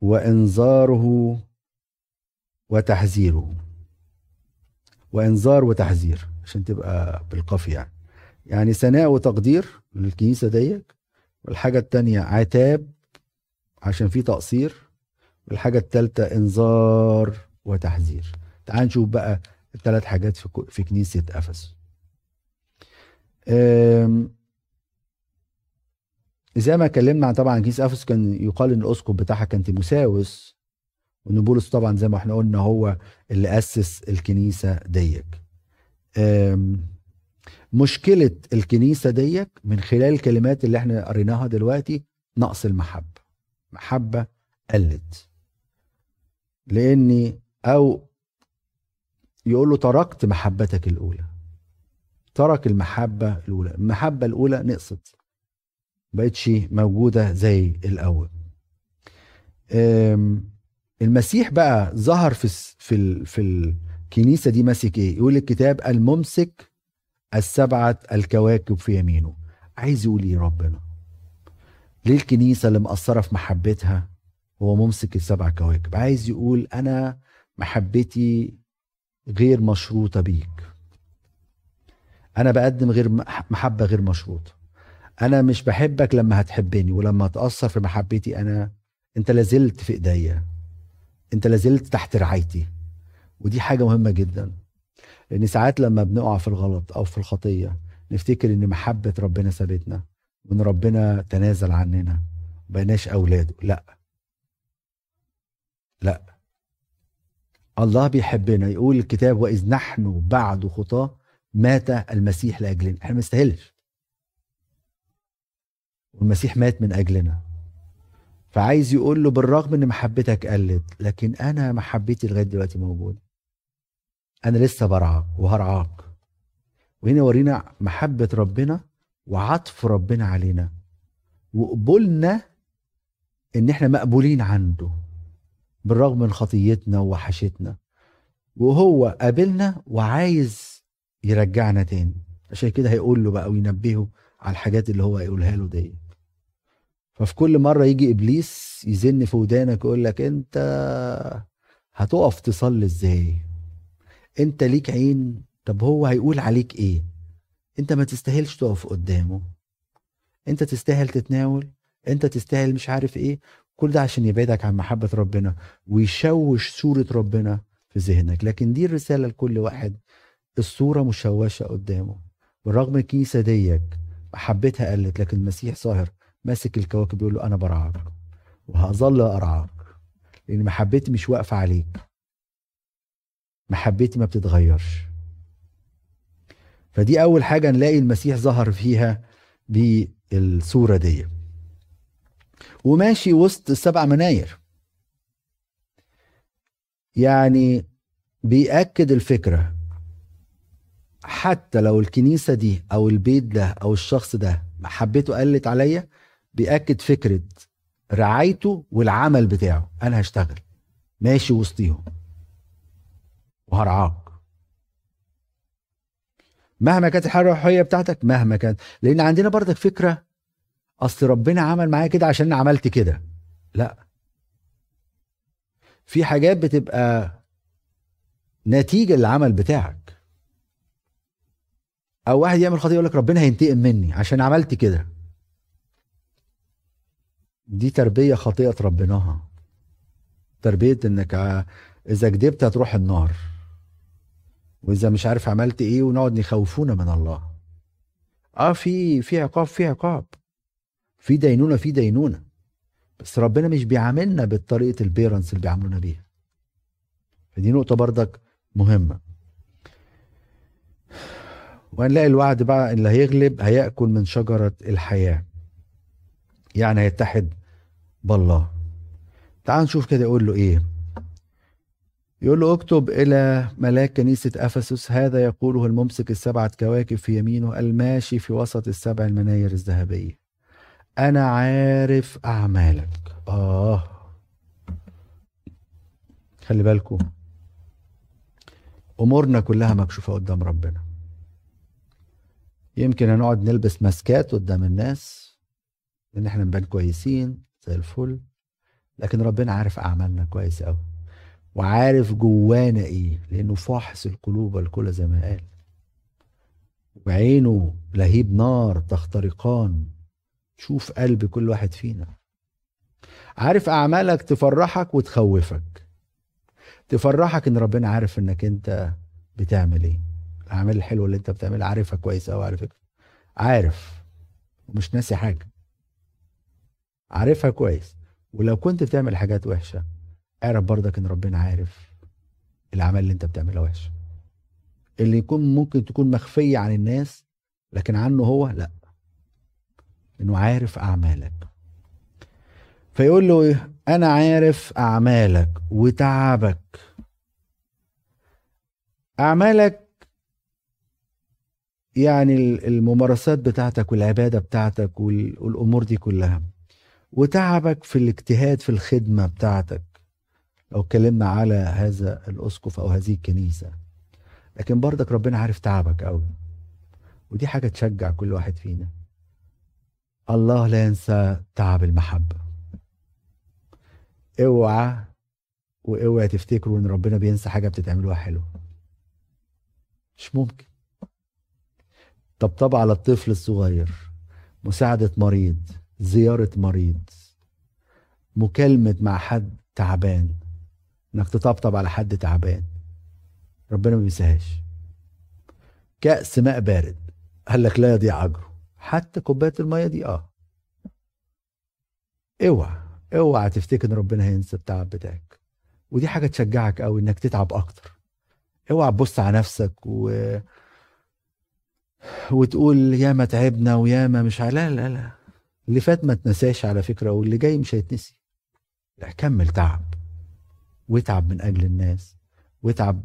وإنذاره وتحذيره. وإنذار وتحذير عشان تبقى بالقافية يعني. يعني ثناء وتقدير للكنيسة ديك والحاجة التانية عتاب عشان في تقصير. والحاجة التالتة إنذار وتحذير. تعال نشوف بقى الثلاث حاجات في في كنيسة أفسس. أم، زي ما اتكلمنا عن طبعا كنيسة أفسس كان يقال إن الأسقف بتاعها كان تيموساوس وإن بولس طبعا زي ما إحنا قلنا هو اللي أسس الكنيسة ديك. أم، مشكلة الكنيسة ديك من خلال الكلمات اللي إحنا قريناها دلوقتي نقص المحبة. محبة قلت. لأني أو يقول له تركت محبتك الأولى. ترك المحبة الأولى. المحبة الأولى نقصت. بقتش موجودة زي الأول. أم، المسيح بقى ظهر في في في الكنيسة دي ماسك إيه؟ يقول الكتاب الممسك السبعة الكواكب في يمينه. عايز يقول إيه ربنا؟ ليه الكنيسة اللي مقصرة في محبتها؟ هو ممسك السبع كواكب. عايز يقول أنا محبتي غير مشروطة بيك. أنا بقدم غير مح- محبة غير مشروطة. أنا مش بحبك لما هتحبني ولما تاثر في محبتي أنا أنت لازلت في إيديا. أنت لازلت تحت رعايتي. ودي حاجة مهمة جدا. لأن ساعات لما بنقع في الغلط أو في الخطية نفتكر إن محبة ربنا سابتنا وان ربنا تنازل عننا بقيناش أولاده لا. لا. الله بيحبنا يقول الكتاب وإذ نحن بعد خطاه مات المسيح لأجلنا. إحنا ما نستاهلش. والمسيح مات من أجلنا. فعايز يقول له بالرغم إن محبتك قلت لكن أنا محبتي لغاية دلوقتي موجودة. أنا لسه برعاك وهرعاك. وهنا ورينا محبة ربنا وعطف ربنا علينا وقبولنا إن إحنا مقبولين عنده بالرغم من خطيتنا ووحشتنا. وهو قابلنا وعايز يرجعنا تاني. عشان كده هيقول له بقى وينبهه على الحاجات اللي هو هيقولها له دي. ففي كل مرة يجي إبليس يزن في ودانك يقول لك أنت هتقف تصلي إزاي؟ أنت ليك عين. طب هو هيقول عليك إيه؟ أنت ما تستاهلش تقف قدامه. أنت تستاهل تتناول. أنت تستاهل مش عارف إيه. كل ده عشان يبعدك عن محبة ربنا ويشوش صورة ربنا في ذهنك. لكن دي الرسالة لكل واحد. الصورة مشوشة قدامه. بالرغم الكنيسة ديك محبتها قلت لكن المسيح ظاهر ماسك الكواكب بيقول له أنا برعاك وهظل أرعاك لأن محبتي مش واقفة عليك. محبتي ما بتتغيرش. فدي أول حاجة نلاقي المسيح ظهر فيها بالصورة دي. وماشي وسط السبع مناير. يعني بيأكد الفكرة. حتى لو الكنيسة دي أو البيت ده أو الشخص ده محبته قلت عليا بيأكد فكرة رعايته والعمل بتاعه. أنا هشتغل. ماشي وسطيهم. وهرعاك مهما كانت الحاله الروحية بتاعتك مهما كانت. لأن عندنا برضك فكرة أصل ربنا عمل معايا كده عشان أنا عملت كده. لا. في حاجات بتبقى نتيجة للعمل بتاعك. أو واحد يعمل خطيه يقول لك ربنا هينتقم مني عشان عملت كده. دي تربية خاطئه ربناها تربية إنك إذا كدبت هتروح النار. وإذا مش عارف عملت إيه ونقعد نخوفونا من الله. آه في في عقاب في عقاب. في دينونة في دينونة. بس ربنا مش بيعاملنا بالطريقة البيرنس اللي بيعاملونا بيها. فدي نقطة برضك مهمة. وهنلاقي الوعد بقى اللي هيغلب هيأكل من شجرة الحياة. يعني هيتحد بالله. تعال نشوف كده يقول له إيه. يقول له اكتب إلى ملاك كنيسة أفسس هذا يقوله الممسك السبعة كواكب في يمينه الماشي في وسط السبع المناير الذهبية. أنا عارف أعمالك. آه. خلي بالكم. أمورنا كلها مكشوفة قدام ربنا. يمكن هنقعد نلبس ماسكات قدام الناس ان إحنا نبان كويسين زي الفل. لكن ربنا عارف أعمالنا كويس قوي وعارف جوانا إيه؟ لأنه فاحص القلوب والكلى زي ما قال. وعينه لهيب نار تخترقان. شوف قلب كل واحد فينا. عارف أعمالك تفرحك وتخوفك. تفرحك إن ربنا عارف إنك أنت بتعمل إيه. الأعمال الحلوة اللي أنت بتعملها عارفها كويس قوي فكره عارف. ومش ناسي حاجة. عارفها كويس. ولو كنت بتعمل حاجات وحشة اعرف برضك إن ربنا عارف الأعمال اللي أنت بتعملها وحشة. اللي يكون ممكن تكون مخفية عن الناس لكن عنه هو لا. إنه عارف أعمالك. فيقول له إيه؟ أنا عارف أعمالك وتعبك. أعمالك يعني الممارسات بتاعتك والعبادة بتاعتك والأمور دي كلها. وتعبك في الاجتهاد في الخدمة بتاعتك. لو اتكلمنا على هذا الأسقف أو هذه الكنيسة لكن برضك ربنا عارف تعبك قوي ودي حاجة تشجع كل واحد فينا. الله لا ينسى تعب المحبة. اوعى واوعى تفتكروا إن ربنا بينسى حاجة بتتعملوها حلوة. مش ممكن. طبطب على الطفل الصغير مساعدة مريض زيارة مريض مكالمة مع حد تعبان. إنك تطبطب على حد تعبان. ربنا ما بينساهاش. كأس ماء بارد. قال لك لا يضيع أجره. حتى كوباية المية دي آه. اوعى اوعى تفتكر إن ربنا هينسى التعب بتاعك. ودي حاجة تشجعك قوي إنك تتعب أكتر. اوعى تبص على نفسك و وتقول ياما تعبنا وياما مش لا لا لا. اللي فات ما تنساش على فكرة واللي جاي مش هيتنسي. لا كمل تعب. واتعب من أجل الناس واتعب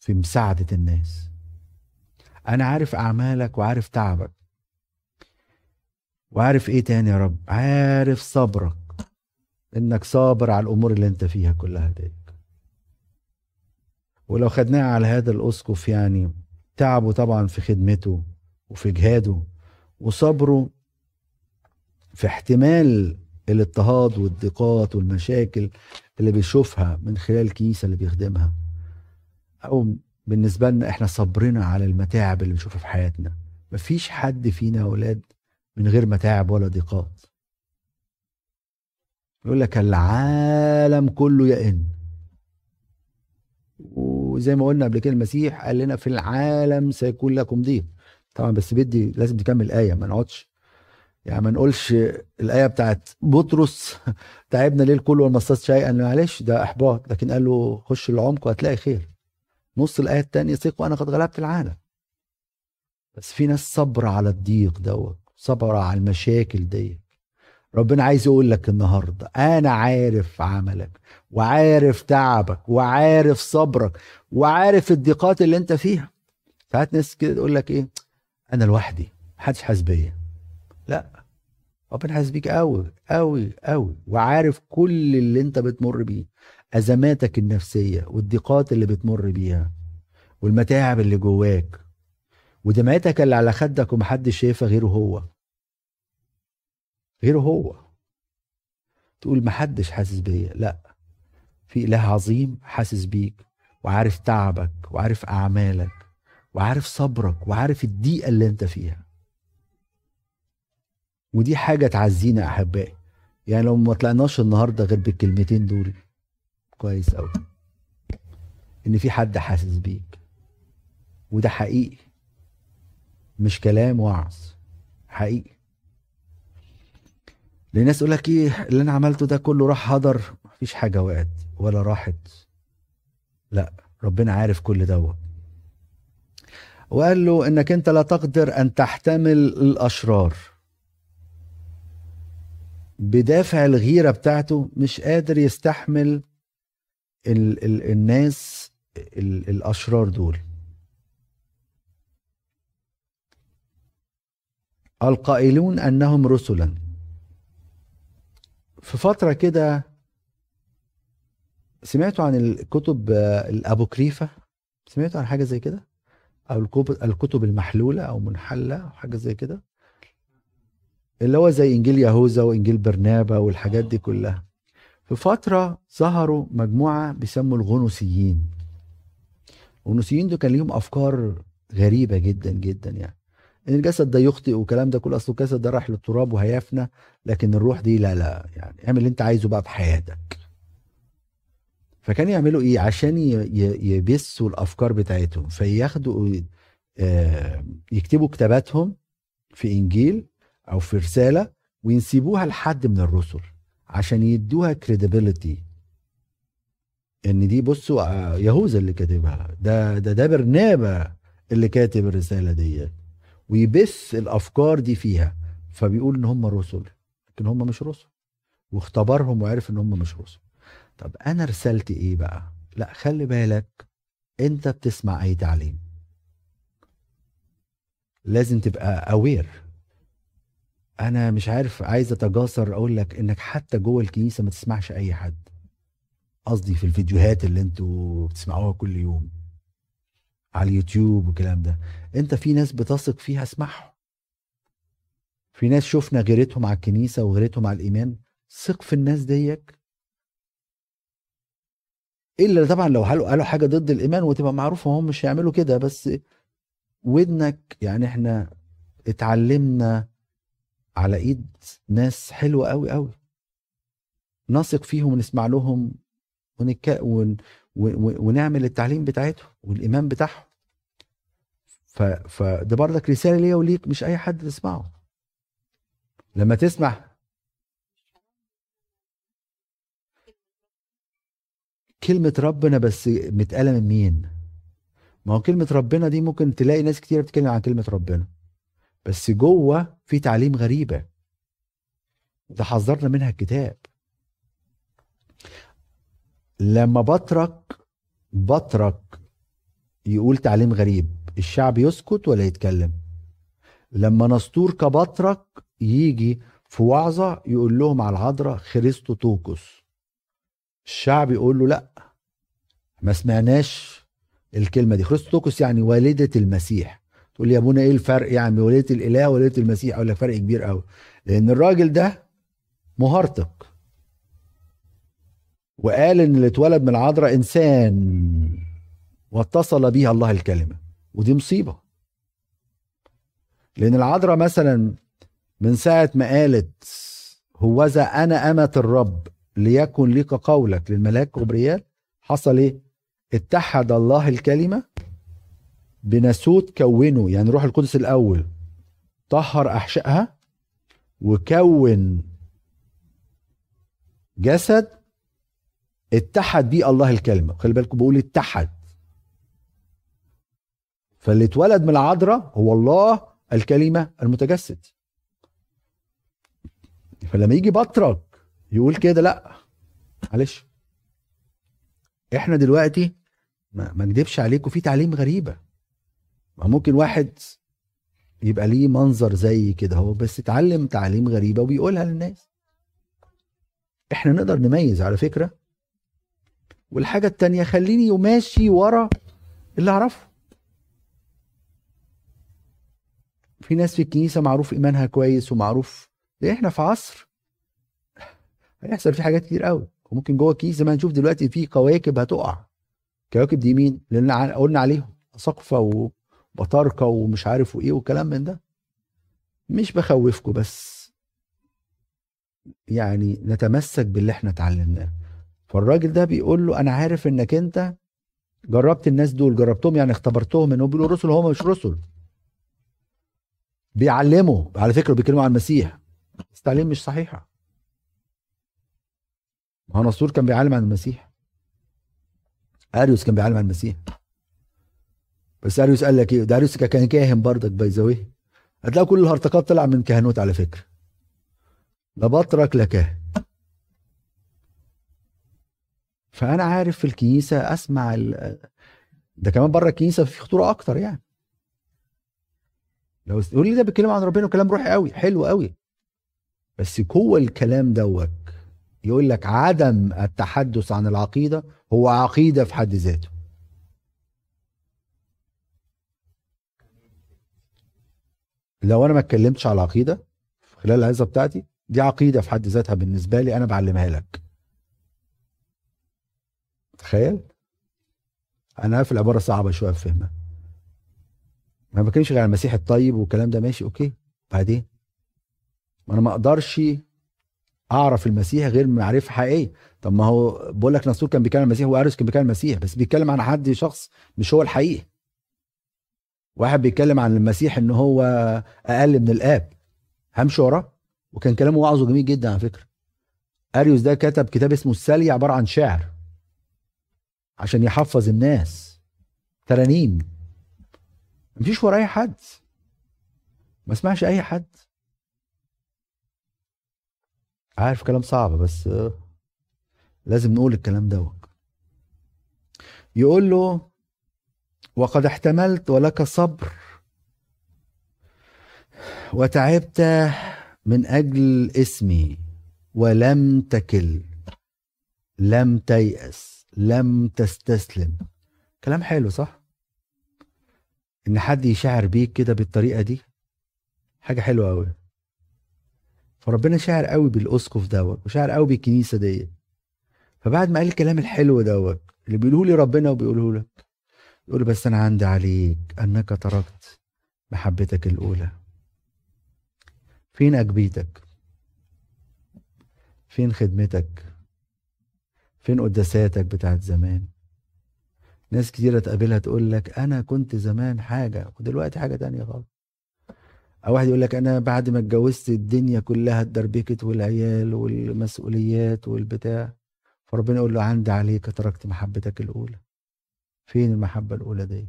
في مساعدة الناس. أنا عارف أعمالك وعارف تعبك. وعارف إيه تاني يا رب؟ عارف صبرك. إنك صابر على الأمور اللي أنت فيها كلها دي ولو خدناها على هذا الأسقف يعني تعبه طبعا في خدمته وفي جهاده وصبره في احتمال الاضطهاد والضيقات والمشاكل اللي بيشوفها من خلال الكنيسة اللي بيخدمها. أو بالنسبة لنا إحنا صبرنا على المتاعب اللي بنشوفها في حياتنا. مفيش حد فينا أولاد من غير متاعب ولا ضيقات. يقول لك العالم كله يئن وزي ما قلنا قبل كده المسيح قال لنا في العالم سيكون لكم ضيق. طبعا بس بدي لازم تكمل الايه ما نقعدش. يعني ما نقولش الآية بتاعت بطرس تعبنا ليل كله وما شيئا. معلش ده إحباط. لكن قال له خش العمق وهتلاقي خير. نص الآية الثانية ثق وأنا قد غلبت العالم. بس في ناس صبر على الضيق دوت صبر على المشاكل دي ربنا عايز يقول لك النهارده أنا عارف عملك وعارف تعبك وعارف صبرك وعارف الضيقات اللي أنت فيها. ساعات ناس كده تقول لك إيه؟ أنا لوحدي محدش حاسس بيا. لا. ربنا حاسس بيك قوي قوي قوي وعارف كل اللي انت بتمر بيه. أزماتك النفسية والضيقات اللي بتمر بيها والمتاعب اللي جواك ودمعتك اللي على خدك ومحدش شايفها غيره هو. غيره هو. تقول محدش حاسس بيا. لا. في إله عظيم حاسس بيك وعارف تعبك وعارف أعمالك وعارف صبرك وعارف الضيقة اللي انت فيها. ودي حاجة تعزينا أحبائي. يعني لو ما طلعناش النهارده غير بالكلمتين دول كويس قوي إن في حد حاسس بيك. وده حقيقي. مش كلام وعظ. حقيقي. لناس يقول لك إيه اللي أنا عملته ده كله راح هدر مفيش حاجة وقعت ولا راحت. لا ربنا عارف كل دوت. وقال له إنك أنت لا تقدر أن تحتمل الأشرار. بدافع الغيرة بتاعته مش قادر يستحمل ال ال الناس ال الأشرار دول. القائلون أنهم رسلا. في فترة كده سمعتوا عن الكتب الابوكريفه سمعتوا عن حاجة زي كده؟ أو الكتب المحلولة أو منحلة أو حاجة زي كده؟ اللي هو زي إنجيل يهوذا وإنجيل برنابا والحاجات دي كلها. في فترة ظهروا مجموعة بيسموا الغنوسيين الغنوسيين دول كان ليهم أفكار غريبة جدا جدا يعني. إن الجسد ده يخطئ والكلام ده كله أصل الجسد ده راح للتراب وهيفنى لكن الروح دي لا لا يعني اعمل اللي انت عايزه بقى في حياتك. فكان يعملوا إيه؟ عشان يبثوا الأفكار بتاعتهم. فياخدوا آه، يكتبوا كتاباتهم في إنجيل أو في رسالة وينسبوها لحد من الرسل عشان يدوها كريديبيليتي إن دي بصوا آه، يهوذا اللي كاتبها. ده ده ده برنابا اللي كاتب الرسالة دي ويبث الأفكار دي فيها. فبيقول إن هم رسل لكن هم مش رسل. واختبرهم وعرف إن هم مش رسل. طب أنا رسالتي إيه بقى؟ لا خلي بالك أنت بتسمع أي تعليم. لازم تبقى اوير أنا مش عارف عايز اتجاسر أقول لك إنك حتى جوه الكنيسة ما تسمعش أي حد. قصدي في الفيديوهات اللي أنتوا بتسمعوها كل يوم. على اليوتيوب والكلام ده. أنت في ناس بتثق فيها اسمعهم. في ناس شفنا غيرتهم على الكنيسة وغيرتهم على الإيمان. ثق في الناس ديك. إلا طبعا لو قالوا قالوا حاجة ضد الإيمان وتبقى معروفة هم مش هيعملوا كده بس ودنك يعني إحنا اتعلمنا على إيد ناس حلوة قوي قوي نثق فيهم ونسمع لهم ونك... ون... ون... ونعمل التعليم بتاعتهم والإيمان بتاعهم. ف... فده برضك رسالة ليا وليك مش أي حد تسمعه. لما تسمع. كلمة ربنا بس متقالة من مين؟ ما هو كلمة ربنا دي ممكن تلاقي ناس كتير بتتكلم عن كلمة ربنا. بس جوه في تعليم غريبة. ده حذرنا منها الكتاب. لما بطرك بطرك يقول تعليم غريب الشعب يسكت ولا يتكلم؟ لما نسطور كبطرك يجي في وعظة يقول لهم على العذراء خريستو توكس الشعب يقول له لا ما سمعناش الكلمة دي. خريستو توكس يعني والدة المسيح. تقول لي يا ابونا إيه الفرق؟ يعني والدة الإله ووالدة المسيح. أقول لك فرق كبير قوي لأن الراجل ده مهرطق وقال إن اللي اتولد من العذراء إنسان. واتصل بها الله الكلمة. ودي مصيبة. لأن العذراء مثلا من ساعة ما قالت هوذا أنا أمة الرب ليكن لك قولك للملاك جبريال حصل إيه؟ اتحد الله الكلمة بناسوت كونه يعني روح القدس الأول طهر أحشائها وكون جسد اتحد بيه الله الكلمة. خلي بالكم بقول اتحد. فاللي اتولد من العذراء هو الله الكلمة المتجسد. فلما يجي بطرك يقول كده لا معلش. إحنا دلوقتي ما, ما نكدبش عليكم في تعليم غريبة. ما ممكن واحد يبقى ليه منظر زي كده هو بس اتعلم تعليم غريبة وبيقولها للناس. إحنا نقدر نميز على فكرة. والحاجة التانية خليني ماشي ورا اللي أعرفه. في ناس في الكنيسة معروف إيمانها كويس ومعروف إحنا في عصر هيحصل فيه حاجات كتير قوي وممكن جوه الكنيسة ما هنشوف دلوقتي في كواكب هتقع. كواكب دي مين؟ لأن قلنا عليهم سقفه وبطاركه ومش عارف وايه وكلام من ده مش بخوفكم بس. يعني نتمسك باللي إحنا اتعلمناه. فالراجل ده بيقول له أنا عارف إنك أنت جربت الناس دول جربتهم يعني اختبرتهم إنهم بيقولوا رسل وهم مش رسل. بيعلموا على فكرة بيتكلموا عن المسيح. بس التعليم مش صحيحة. ما هو نسطور كان بيعلم عن المسيح. أريوس كان بيعلم عن المسيح. بس اريوس قال لك إيه؟ ده اريوس كان كاهن برضك by the way هتلاقي كل الهرطقات طلع من كهنوت على فكرة. لا بطرك لا كاهن. فأنا عارف في الكنيسة أسمع ال... ده كمان بره الكنيسة في خطورة أكتر يعني. لو يقول لي ده بيتكلم عن ربنا وكلام روحي قوي حلو قوي. بس جوه الكلام دوت يقول لك عدم التحدث عن العقيدة هو عقيدة في حد ذاته. لو أنا ما اتكلمتش على العقيده في خلال العظه بتاعتي دي عقيدة في حد ذاتها بالنسبة لي أنا بعلمها لك. تخيل؟ أنا عارف العبارة صعبة شوية في فهمها. ما بتكلمش غير عن المسيح الطيب والكلام ده ماشي أوكي. بعدين؟ ما أنا ما أقدرش أعرف المسيح غير معرفة حقيقية. طب ما هو بقول لك نسطور كان بيتكلم عن المسيح واريوس كان بيتكلم عن المسيح بس بيتكلم عن حد شخص مش هو الحقيقي. واحد بيتكلم عن المسيح إن هو أقل من الآب. همشي وراه. وكان كلامه وعظه جميل جدا على فكرة. أريوس ده كتب كتاب اسمه السالي عبارة عن شعر. عشان يحفظ الناس. ترانيم. مفيش ورا أي حد. ما اسمعش أي حد. عارف كلام صعب بس لازم نقول الكلام ده يقول له وقد احتملت ولك صبر. وتعبت من أجل اسمي ولم تكل لم تيأس لم تستسلم. كلام حلو صح؟ إن حد يشعر بيك كده بالطريقة دي حاجة حلوة قوي فربنا شاعر قوي بالأسقف دوت وشاعر قوي بالكنيسة دي فبعد ما قال الكلام الحلو دوت اللي بيقوله لي ربنا وبيقوله لك يقول بس أنا عندي عليك أنك تركت محبتك الأولى. فين أجبيتك؟ فين خدمتك؟ فين قداساتك بتاعت زمان؟ ناس كتيرة تقابلها تقول لك أنا كنت زمان حاجة ودلوقتي حاجة تانية خالص. أو واحد يقول لك أنا بعد ما اتجوزت الدنيا كلها اتدربكت والعيال والمسؤوليات والبتاع. فربنا يقول له عندي عليك تركت محبتك الأولى. فين المحبة الأولى دي؟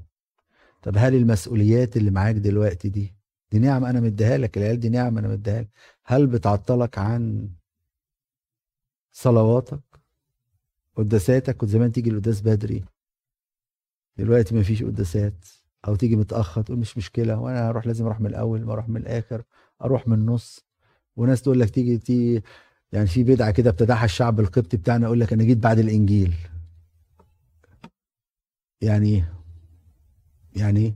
طب هل المسؤوليات اللي معاك دلوقتي دي دي نعمة أنا مديها لك العيال دي نعمة أنا مديها لك هل بتعطلك عن صلواتك قداساتك؟ كنت زمان تيجي القداس بدري دلوقتي مفيش قداسات أو تيجي متأخر تقول مش مشكلة وأنا هروح لازم أروح من الأول ما أروح من الآخر أروح من النص. وناس تقول لك تيجي تي يعني في بدعة كده ابتدعها الشعب القبطي بتاعنا يقول لك أنا جيت بعد الإنجيل. يعني يعني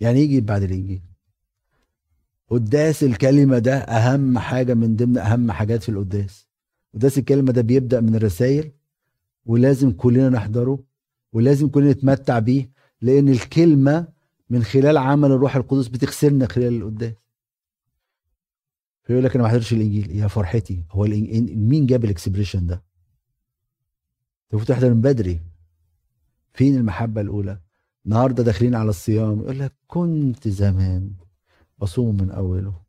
يعني يجي بعد الانجيل قداس الكلمة ده أهم حاجة من ضمن أهم حاجات في القداس. قداس الكلمة ده بيبدأ من الرسائل ولازم كلنا نحضره ولازم كلنا نتمتع بيه لأن الكلمة من خلال عمل الروح القدس بتغسلنا خلال القداس. فيقول لك أنا ما حضرتش الإنجيل. يا فرحتي هو مين جاب ال expression ده؟ المفروض تحضر من بدري. فين المحبة الأولى؟ النهارده داخلين على الصيام يقول لك كنت زمان بصوم من أوله.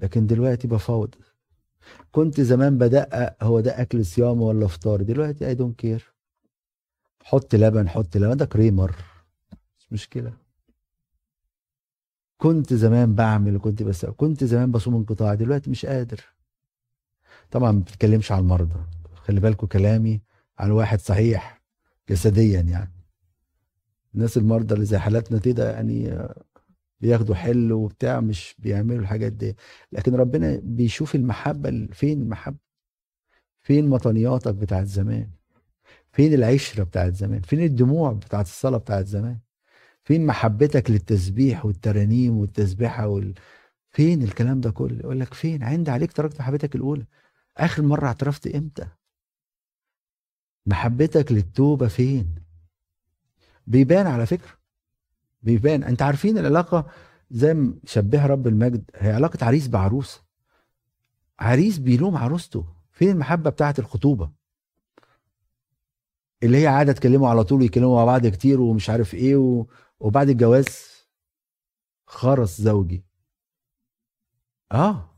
لكن دلوقتي بفوت. كنت زمان بدقق هو ده أكل صيام ولا فطار دلوقتي I don't care حط لبن حط لبن ده كريمر مش مشكلة. كنت زمان بعمل وكنت بس كنت زمان بصوم انقطاع دلوقتي مش قادر. طبعا ما بتكلمش على المرضى. خلي بالكم كلامي على واحد صحيح. جسديا يعني. الناس المرضى اللي زي حالاتنا كده يعني بياخدوا حل وبتاع مش بيعملوا الحاجات دي. لكن ربنا بيشوف المحبة فين المحبة؟ فين مطنياتك بتاعت زمان؟ فين العشرة بتاعت زمان؟ فين الدموع بتاعت الصلاة بتاعت زمان؟ فين محبتك للتسبيح والترانيم والتسبيحة وال... فين الكلام ده كله؟ يقول لك فين؟ عند عليك تركت محبتك الأولى. آخر مرة اعترفت إمتى؟ محبتك للتوبة فين؟ بيبان على فكرة بيبان. انت عارفين العلاقة زي ما شبهها رب المجد هي علاقة عريس بعروسه عريس بيلوم عروسته. فين المحبة بتاعة الخطوبة؟ اللي هي عاده تكلموا على طول يتكلموا مع بعض كتير ومش عارف إيه و... وبعد الجواز خرس زوجي. آه.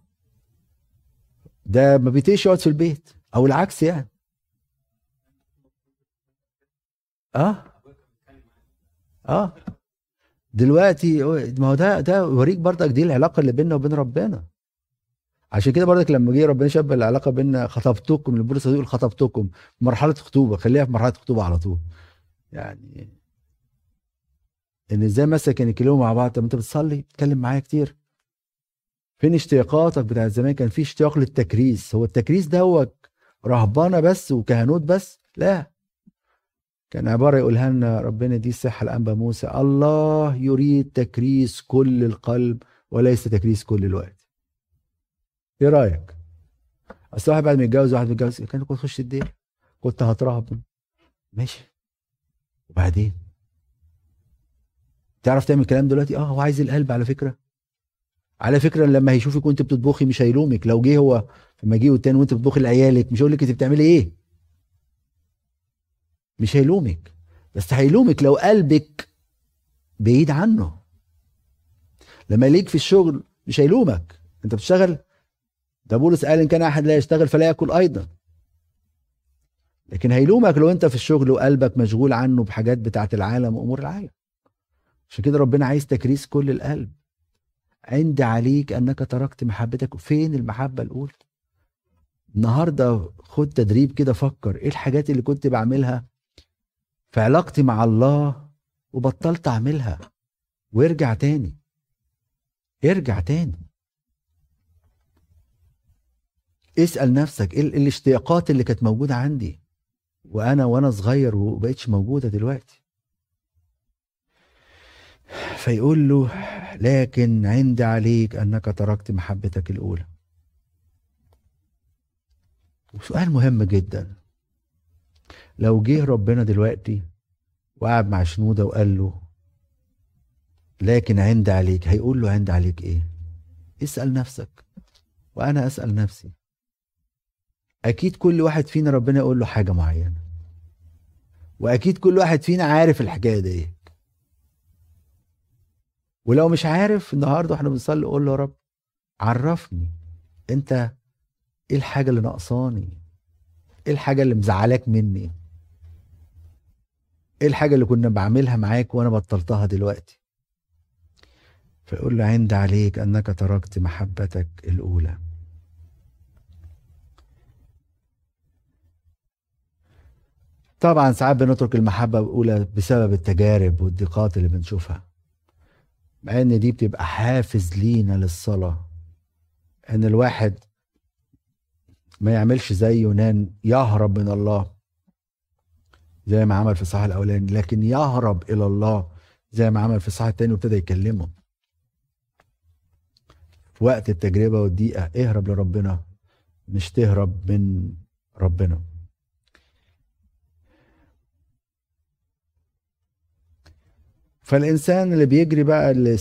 ده ما بيتيش يقعد في البيت أو العكس يعني. آه؟ آه. دلوقتي ما هو ده ده يوريك برضك دي العلاقة اللي بيننا وبين ربنا. عشان كده برضك لما جه ربنا شبه العلاقة بين خطبتكم لبولس يقول خطبتكم مرحلة خطوبة خليها في مرحلة خطوبة على طول. يعني إن إزاي مثلا كانوا يتكلموا مع بعض طب أنت بتصلي؟ بتتكلم معايا كتير. فين اشتياقاتك؟ بتاعت زمان كان في اشتياق للتكريس. هو التكريس دوت رهبانة بس وكهنوت بس؟ لا. كان عبارة يقولها لنا ربنا دي الصحة الأنبا موسى. الله يريد تكريس كل القلب وليس تكريس كل الوقت. إيه رأيك؟ أصل واحد بعد ما يتجوز واحد متجوز كان كنت تخش الدير كنت هترهب ماشي. وبعدين؟ تعرف تعمل الكلام دلوقتي؟ آه هو عايز القلب على فكرة. على فكرة لما هيشوفك وأنت بتطبخي مش هيلومك. لو جه هو في مجيئه التاني وأنت بتطبخي لعيالك مش هيقول لك أنت بتعملي إيه؟ مش هيلومك. بس هيلومك لو قلبك بعيد عنه. لما يليك في الشغل مش هيلومك. انت بتشتغل؟ ده بولس قال إن كان أحد لا يشتغل فلا يأكل أيضا. لكن هيلومك لو أنت في الشغل وقلبك مشغول عنه بحاجات بتاعه العالم وأمور العالم. عشان كده ربنا عايز تكريس كل القلب. عند عليك أنك تركت محبتك. فين المحبة الأولى؟ النهارده خد تدريب كده فكر. إيه الحاجات اللي كنت بعملها في علاقتي مع الله وبطلت أعملها. وارجع تاني. ارجع تاني. اسأل نفسك إيه الاشتياقات اللي كانت موجودة عندي؟ وأنا وأنا صغير وبقتش موجودة دلوقتي. فيقول له لكن عندي عليك أنك تركت محبتك الأولى. وسؤال مهم جدا. لو جه ربنا دلوقتي وقعد مع شنودة وقال له لكن عند عليك. هيقول له عند عليك إيه؟ اسأل نفسك. وأنا أسأل نفسي. أكيد كل واحد فينا ربنا يقول له حاجة معينة. وأكيد كل واحد فينا عارف الحكاية دي ولو مش عارف النهارده إحنا بنصلي قول له يا رب عرفني أنت إيه الحاجة اللي ناقصاني؟ إيه الحاجة اللي مزعلاك مني؟ إيه الحاجة اللي كنا بعملها معاك وأنا بطلتها دلوقتي؟ فيقول له عند عليك أنك تركت محبتك الأولى. طبعا ساعات بنترك المحبة الأولى بسبب التجارب والضيقات اللي بنشوفها مع إن دي بتبقى حافز لينا للصلاة إن الواحد ما يعملش زي يونان يهرب من الله. زي ما عمل في الصحاح الأولاني لكن يهرب إلى الله زي ما عمل في الصحاح الثاني وابتدى يكلمه. في وقت التجربة والضيقه اهرب لربنا مش تهرب من ربنا. فالإنسان اللي بيجري بقى اللي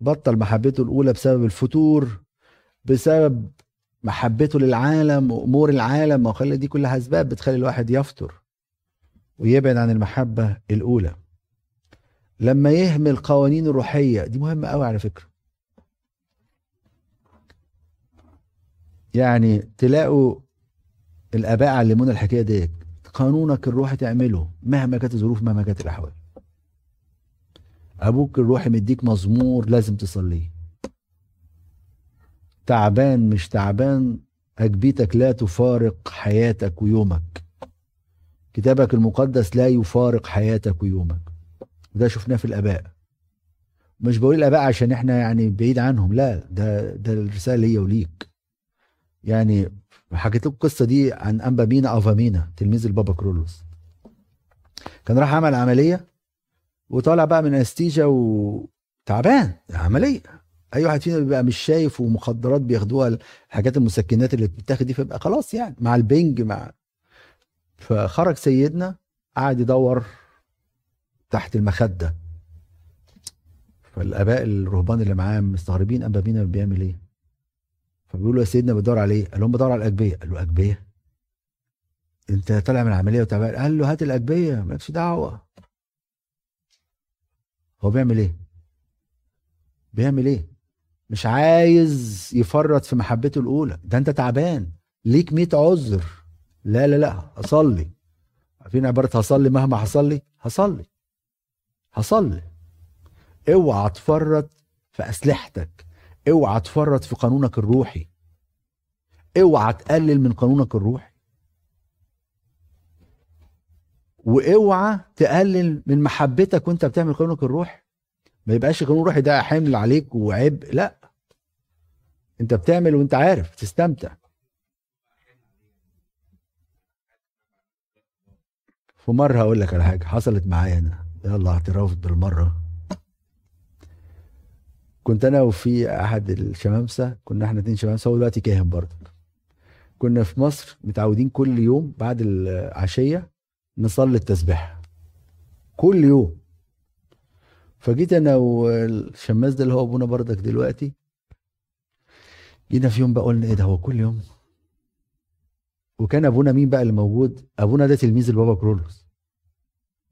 بطل محبته الأولى بسبب الفتور بسبب محبته للعالم وأمور العالم ما دي كلها أسباب بتخلي الواحد يفتر. ويبعد عن المحبة الأولى. لما يهمل قوانين الروحية دي مهمة قوي على فكرة. يعني تلاقوا الأباء علمونا الحكاية ديت قانونك الروحي تعمله مهما كانت الظروف مهما كانت الأحوال. أبوك الروحي مديك مزمور لازم تصليه. تعبان مش تعبان أجبيتك لا تفارق حياتك ويومك. كتابك المقدس لا يفارق حياتك ويومك. وده شفناه في الآباء. مش بقول الآباء عشان إحنا يعني بعيد عنهم لا ده ده الرسالة ليا وليك. يعني حكيت لكم القصة دي عن أنبا مينا أفا مينا تلميذ البابا كيرلس. كان راح عمل عملية وطالع بقى من anesthesia وتعبان عملية. أي واحد فينا بيبقى مش شايف ومخدرات بياخدوها الحاجات المسكنات اللي بتتاخد دي فيبقى خلاص يعني مع البنج مع فخرج سيدنا قعد يدور تحت المخدة. فالآباء الرهبان اللي معاه مستغربين ابا مينا بيعمل إيه؟ فبيقولوا يا سيدنا بدور على إيه قال لهم بدور على الاجبيه قال له اجبيه أنت طالع من العملية وتعبان. قال له هات الاجبيه مالكش دعوة. هو بيعمل إيه؟ بيعمل إيه؟ مش عايز يفرط في محبته الأولى. ده أنت تعبان. ليك 100 عذر. لا لا لا هصلي. عارفين عبارة هصلي مهما حصل لي؟ هصلي. هصلي. اوعى تفرط في أسلحتك. اوعى تفرط في قانونك الروحي. اوعى تقلل من قانونك الروحي. وأوعى تقلل من محبتك وأنت بتعمل قانونك الروحي. ما يبقاش قانون روحي ده حمل عليك وعبء لا. أنت بتعمل وأنت عارف تستمتع في مرة هقول لك على حاجة حصلت معايا أنا يلا اعتراف بالمرة. كنت أنا وفي أحد الشمامسة كنا إحنا اتنين شمامسة هو دلوقتي كاهن برضه. كنا في مصر متعودين كل يوم بعد العشية نصلي التسبيح كل يوم. فجيت أنا والشماس ده اللي هو أبونا بردك دلوقتي جينا في يوم بقى قلنا إيه ده هو كل يوم وكان أبونا مين بقى اللي موجود؟ أبونا ده تلميذ البابا كرولوس.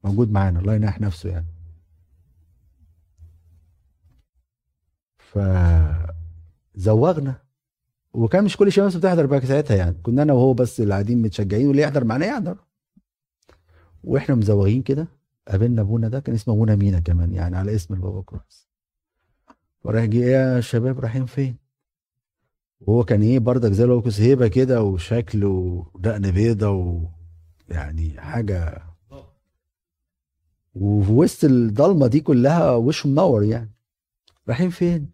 موجود معانا الله ينح نفسه يعني. ف زوغنا وكان مش كل الشمس بتحضر بقى ساعتها يعني. كنا أنا وهو بس اللي قاعدين متشجعين واللي يحضر معانا يحضر. وإحنا مزوغين كده قابلنا أبونا ده كان اسمه أبونا مينا كمان يعني على اسم البابا كرولوس. وراح جه يا شباب رايحين فين؟ وهو كان إيه بردك زي لوكس هيبة كده وشكله ودقن بيضة ويعني حاجة. وفي وسط الضلمة دي كلها وشه منور يعني. رايحين فين؟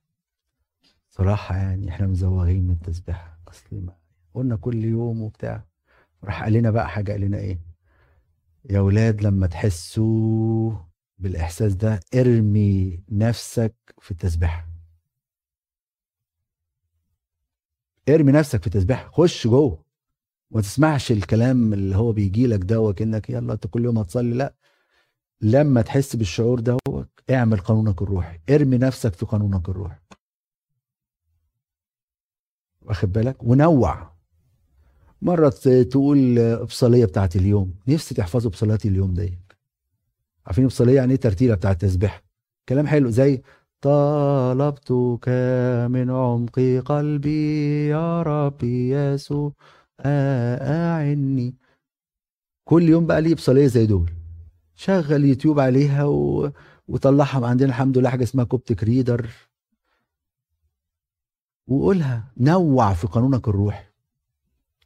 صراحة يعني إحنا مزوغين من التسبيحة. أصل ما قلنا كل يوم وبتاع. راح قال لنا بقى حاجة قال لنا إيه؟ يا ولاد لما تحسوا بالإحساس ده ارمي نفسك في التسبيحة. ارمي نفسك في التسبيحه خش جوه. وما تسمعش الكلام اللي هو بيجي لك ده وكأنك يلا انت كل يوم هتصلي. لا. لما تحس بالشعور ده اعمل قانونك الروحي. ارمي نفسك في قانونك الروحي. واخد بالك؟ ونوع. مرة تقول ابصالية بتاعت اليوم. نفسي تحفظوا ابصاليات اليوم دي عارفين ابصالية يعني إيه ترتيلة بتاعت التسبيح كلام حلو. زي طلبتك من عمق قلبي يا ربي يسوع أعني كل يوم بقى لي بصلية زي دول. شغل يوتيوب عليها و... وطلعها عندنا الحمد لله حاجة اسمها كوبتك ريدر وقولها نوع في قانونك الروحي.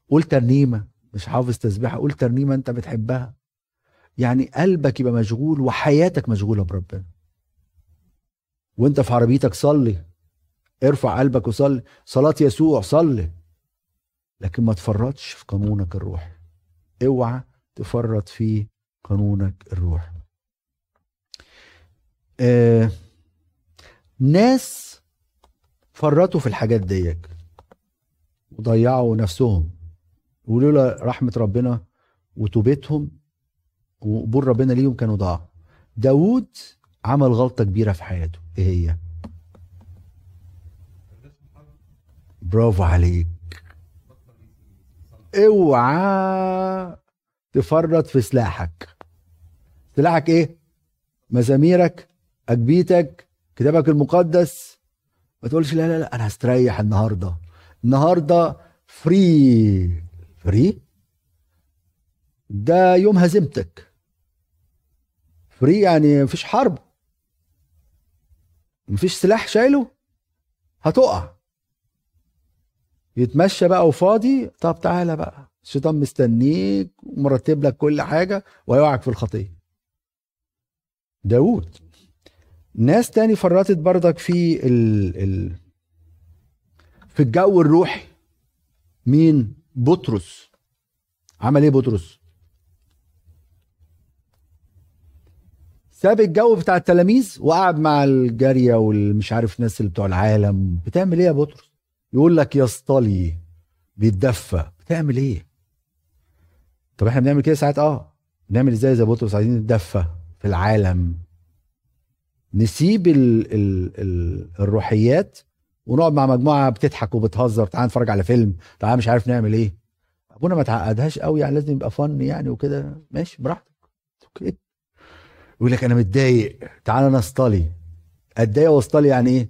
قول ترنيمة مش حافظ تسبيحة قول ترنيمة أنت بتحبها. يعني قلبك يبقى مشغول وحياتك مشغولة بربنا. وانت في عربيتك صلي. ارفع قلبك وصلي. صلاة يسوع صلي. لكن ما تفرطش في قانونك الروحي. اوعى تفرط في قانونك الروحي. آه ناس فرطوا في الحاجات ديك. وضيعوا نفسهم. ولولا رحمة ربنا وتوبتهم وقبول ربنا ليهم كانوا ضاعوا. داود عمل غلطة كبيرة في حياته. إيه هي؟ برافو عليك. اوعى تفرط في سلاحك. سلاحك إيه؟ مزاميرك اجبيتك كتابك المقدس. ما تقولش لا لا لا أنا هستريح النهارده. النهارده free free ده يوم هزيمتك free يعني مفيش حرب. مفيش سلاح شايله؟ هتقع. يتمشى بقى وفاضي. طب تعالى بقى. الشيطان مستنيك ومرتب لك كل حاجة ويوقعك في الخطية. داود ناس تاني فرطت برضك في ال... ال... في الجو الروحي. مين؟ بطرس. عمل إيه بطرس؟ ساب الجو بتاع التلاميذ وقعد مع الجارية والمش عارف ناس اللي بتوع العالم. بتعمل إيه يا بطرس؟ يقول لك يصطلي بيتدفى. بتعمل إيه؟ طب إحنا بنعمل كده ساعات؟ آه. بنعمل إزاي زي بطرس؟ عايزين نتدفى في العالم. نسيب ال ال ال الروحيات ونقعد مع مجموعة بتضحك وبتهزر. تعال نتفرج على فيلم. تعال مش عارف نعمل إيه. أبونا ما تعقدهاش قوي يعني لازم يبقى fun يعني وكده. ماشي براحتك. okay يقول لك أنا متضايق. تعال نتسلى أتضايق وأتسلى يعني إيه؟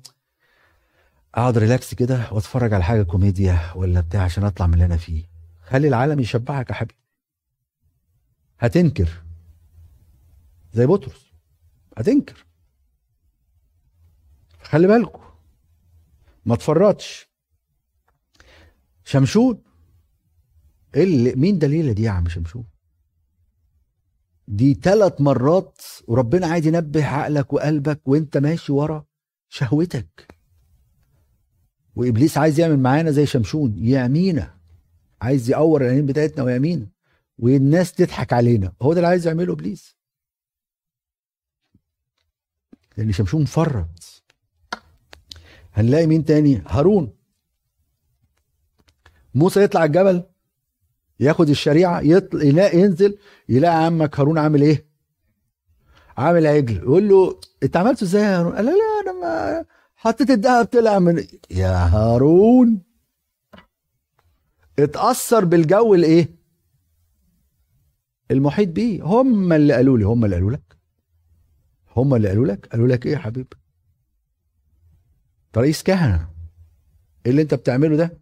أقعد relax كده وأتفرج على حاجة كوميديا ولا بتاع عشان أطلع من اللي أنا فيه. خلي العالم يشبعك يا حبيبي. هتنكر. زي بطرس. هتنكر. خلي بالكم ما تفرطش. شمشون. إيه اللي مين دليلة دي يا عم شمشون؟ دي ثلاث مرات وربنا عايز ينبه عقلك وقلبك وانت ماشي ورا شهوتك. وإبليس عايز يعمل معانا زي شمشون يعمينا عايز يقور العينين بتاعتنا ويعمينا والناس تضحك علينا. هو ده اللي عايز يعمله إبليس. لأن شمشون فرط. هنلاقي مين تاني؟ هارون. موسى يطلع الجبل. ياخد الشريعة يلاقي ينزل يلاقي عمك هارون عامل إيه؟ عامل عجل. يقول له أنت عملته إزاي يا هارون؟ قال له لا أنا ما حطيت الدهب طلع من يا هارون! اتأثر بالجو الإيه؟ المحيط بيه. هم اللي قالوا لي هم اللي قالوا لك. هم اللي قالوا لك. قالوا لك إيه يا حبيبي؟ ده رئيس كهنة. إيه اللي أنت بتعمله ده؟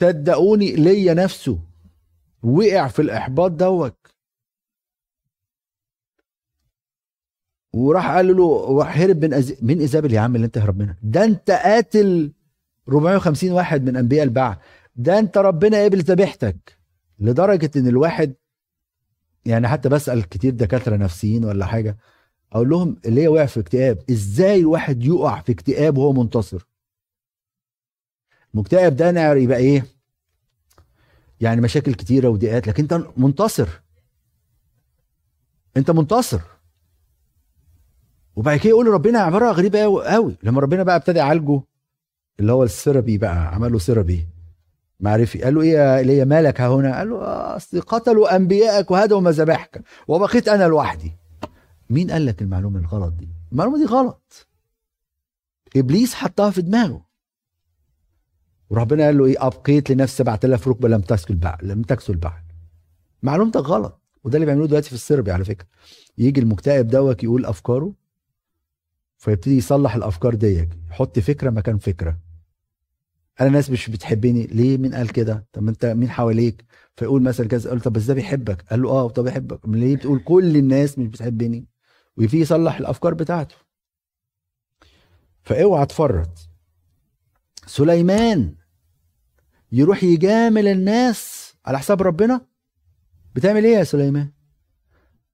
صدقوني ليا نفسه. وقع في الإحباط دوت. وراح قال له راح هرب من أز... من ايزابل يا عم اللي انت هرب منها ده انت قاتل 450 واحد من أنبياء البعث. ده انت ربنا قبل ذبيحتك. لدرجة إن الواحد يعني حتى بسأل كتير دكاترة نفسيين ولا حاجة أقول لهم اللي هي وقع في اكتئاب؟ إزاي الواحد يقع في اكتئاب وهو منتصر؟ مكتئب ده أنا يبقى إيه؟ يعني مشاكل كتيرة وضيقات لكن أنت منتصر. أنت منتصر. وبعد كده يقول ربنا عباره غريبة قوي قوي لما ربنا بقى ابتدى يعالجه اللي هو السيرابي بقى عمل له سيرابي. معرفي قال له إيه يا ايليا مالك ها هنا؟ قال له أصل قتلوا انبيائك وهدوا مذابحك. وبقيت أنا لوحدي. مين قال لك المعلومة الغلط دي؟ المعلومة دي غلط. إبليس حطها في دماغه. وربنا قال له إيه؟ أبقيت لنفسي 7000 ركبة لم تسكل بعد لم تكسل بعد معلومتك غلط. وده اللي بيعملوه دلوقتي في السيربي على فكرة. يجي المكتئب دوت يقول أفكاره فيبتدي يصلح الأفكار ديت يحط فكرة مكان فكرة. أنا ناس مش بتحبني ليه؟ مين قال كده؟ طب أنت مين حواليك؟ فيقول مثلا كذا قال طب بس ده بيحبك. قال له آه طب بيحبك. ليه؟ بتقول كل الناس مش بتحبني. ويبتدي يصلح الأفكار بتاعته. فاوعى تفرط. سليمان يروح يجامل الناس على حساب ربنا؟ بتعمل إيه يا سليمان؟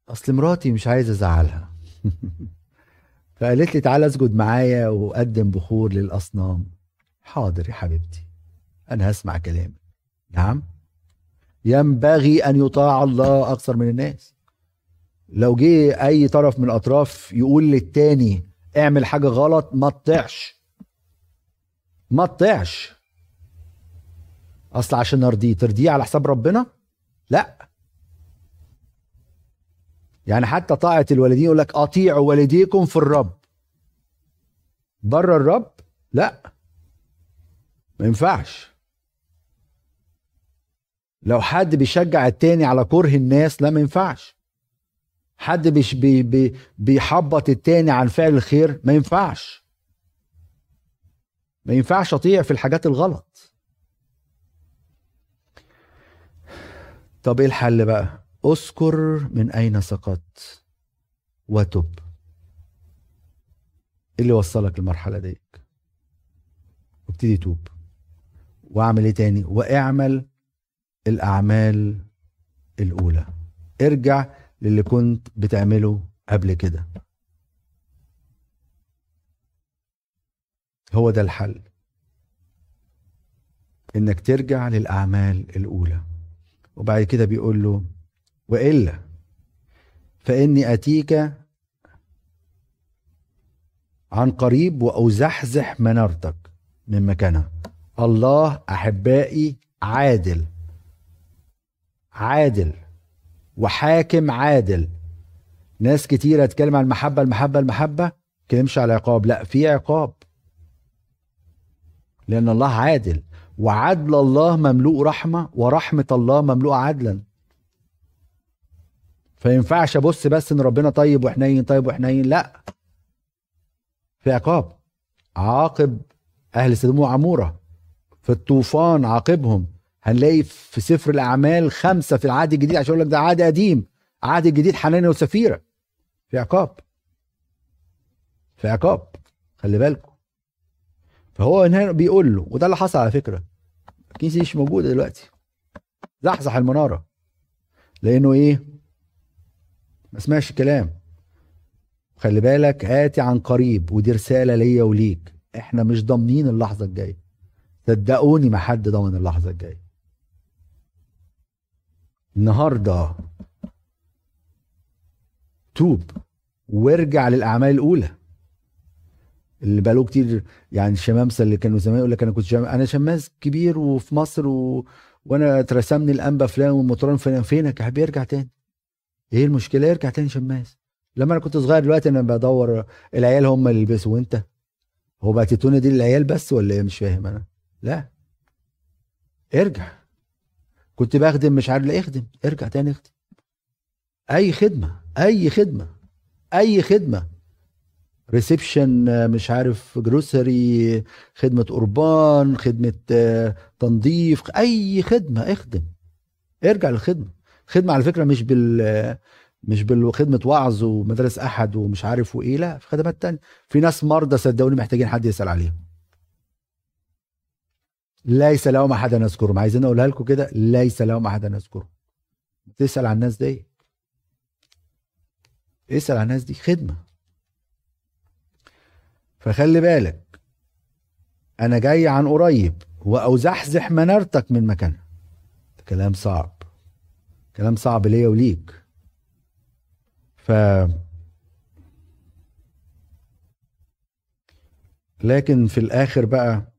أصل مراتي مش عايز أزعلها. فقالت لي تعالى اسجد معايا وقدم بخور للأصنام. حاضر يا حبيبتي أنا هسمع كلامك. نعم. ينبغي أن يطاع الله أكثر من الناس. لو جه أي طرف من الأطراف يقول للتاني اعمل حاجة غلط ما تطيعش. ما تطيعش. أصل عشان ارضيه ترضيه على حساب ربنا؟ لا. يعني حتى طاعة الوالدين يقول لك أطيعوا والديكم في الرب. بره الرب؟ لا. ما ينفعش. لو حد بيشجع التاني على كره الناس لا ما ينفعش. حد بيش بي بي بيحبط التاني عن فعل الخير ما ينفعش. ما ينفعش أطيع في الحاجات الغلط. طب إيه الحل بقى؟ أذكر من أين سقطت وتب. إيه اللي وصلك للمرحلة دي وابتدي توب. واعمل إيه تاني؟ واعمل الأعمال الأولى. ارجع للي كنت بتعمله قبل كده. هو ده الحل. إنك ترجع للأعمال الأولى. وبعد كده بيقول له وإلا فإني آتيك عن قريب وازحزح منارتك من مكانها. الله أحبائي عادل عادل وحاكم عادل. ناس كتيرة تتكلم عن المحبة المحبة المحبة تكلمش على عقاب. لا في عقاب. لأن الله عادل. وعدل الله مملوء رحمة ورحمة الله مملوءة عدلا. فينفعش أبص بس إن ربنا طيب وحنين طيب وحنين لأ. في عقاب. عاقب أهل سدوم وعمورة. في الطوفان عاقبهم. هنلاقي في سفر الأعمال خمسة في العهد الجديد عشان أقول لك ده عهد قديم. عهد الجديد حنانيا وسفيرة. في عقاب. في عقاب. خلي بالكم. فهو هنا بيقول له وده اللي حصل على فكرة. الكنيسة مش موجودة دلوقتي. زحزح المنارة. لأنه إيه؟ ما سمعش الكلام. خلي بالك آتي عن قريب ودي رسالة ليا وليك. إحنا مش ضامنين اللحظة الجاية. صدقوني ما حد ضامن اللحظة الجاية. النهاردة توب. وارجع للأعمال الأولى. اللي بقاله كتير يعني الشمامسة اللي كانوا زمان يقول لك أنا كنت شم... أنا شماس كبير وفي مصر و... وأنا اترسمني الأنبا فلان والمطران فلان فينك؟ يا حبيبي ارجع تاني. إيه المشكلة؟ يرجع تاني شماس لما أنا كنت صغير دلوقتي أنا بدور العيال هم اللي يلبسوا وأنت؟ هو بقى تيتوني دي للعيال بس ولا إيه؟ مش فاهم أنا. لا. ارجع. كنت بخدم مش عارف لا اخدم ارجع تاني اخدم. أي خدمة أي خدمة أي خدمة. ريسبشن مش عارف جروسري خدمة قربان خدمة آه، تنظيف أي خدمة اخدم. ارجع للخدمة. خدمة على فكرة مش بال مش بالخدمة وعظ ومدارس أحد ومش عارف وإيه لا في خدمات تانية. في ناس مرضى صدقوني محتاجين حد يسأل عليهم. ليس لهم أحد نذكرهم عايزين أقولها لكم كده ليس لهم أحد نذكرهم تسأل عن الناس دي. اسأل عن الناس دي. خدمة. فخلي بالك أنا جاي عن قريب وازحزح منارتك من مكانها. كلام صعب كلام صعب ليا وليك. ف لكن في الآخر بقى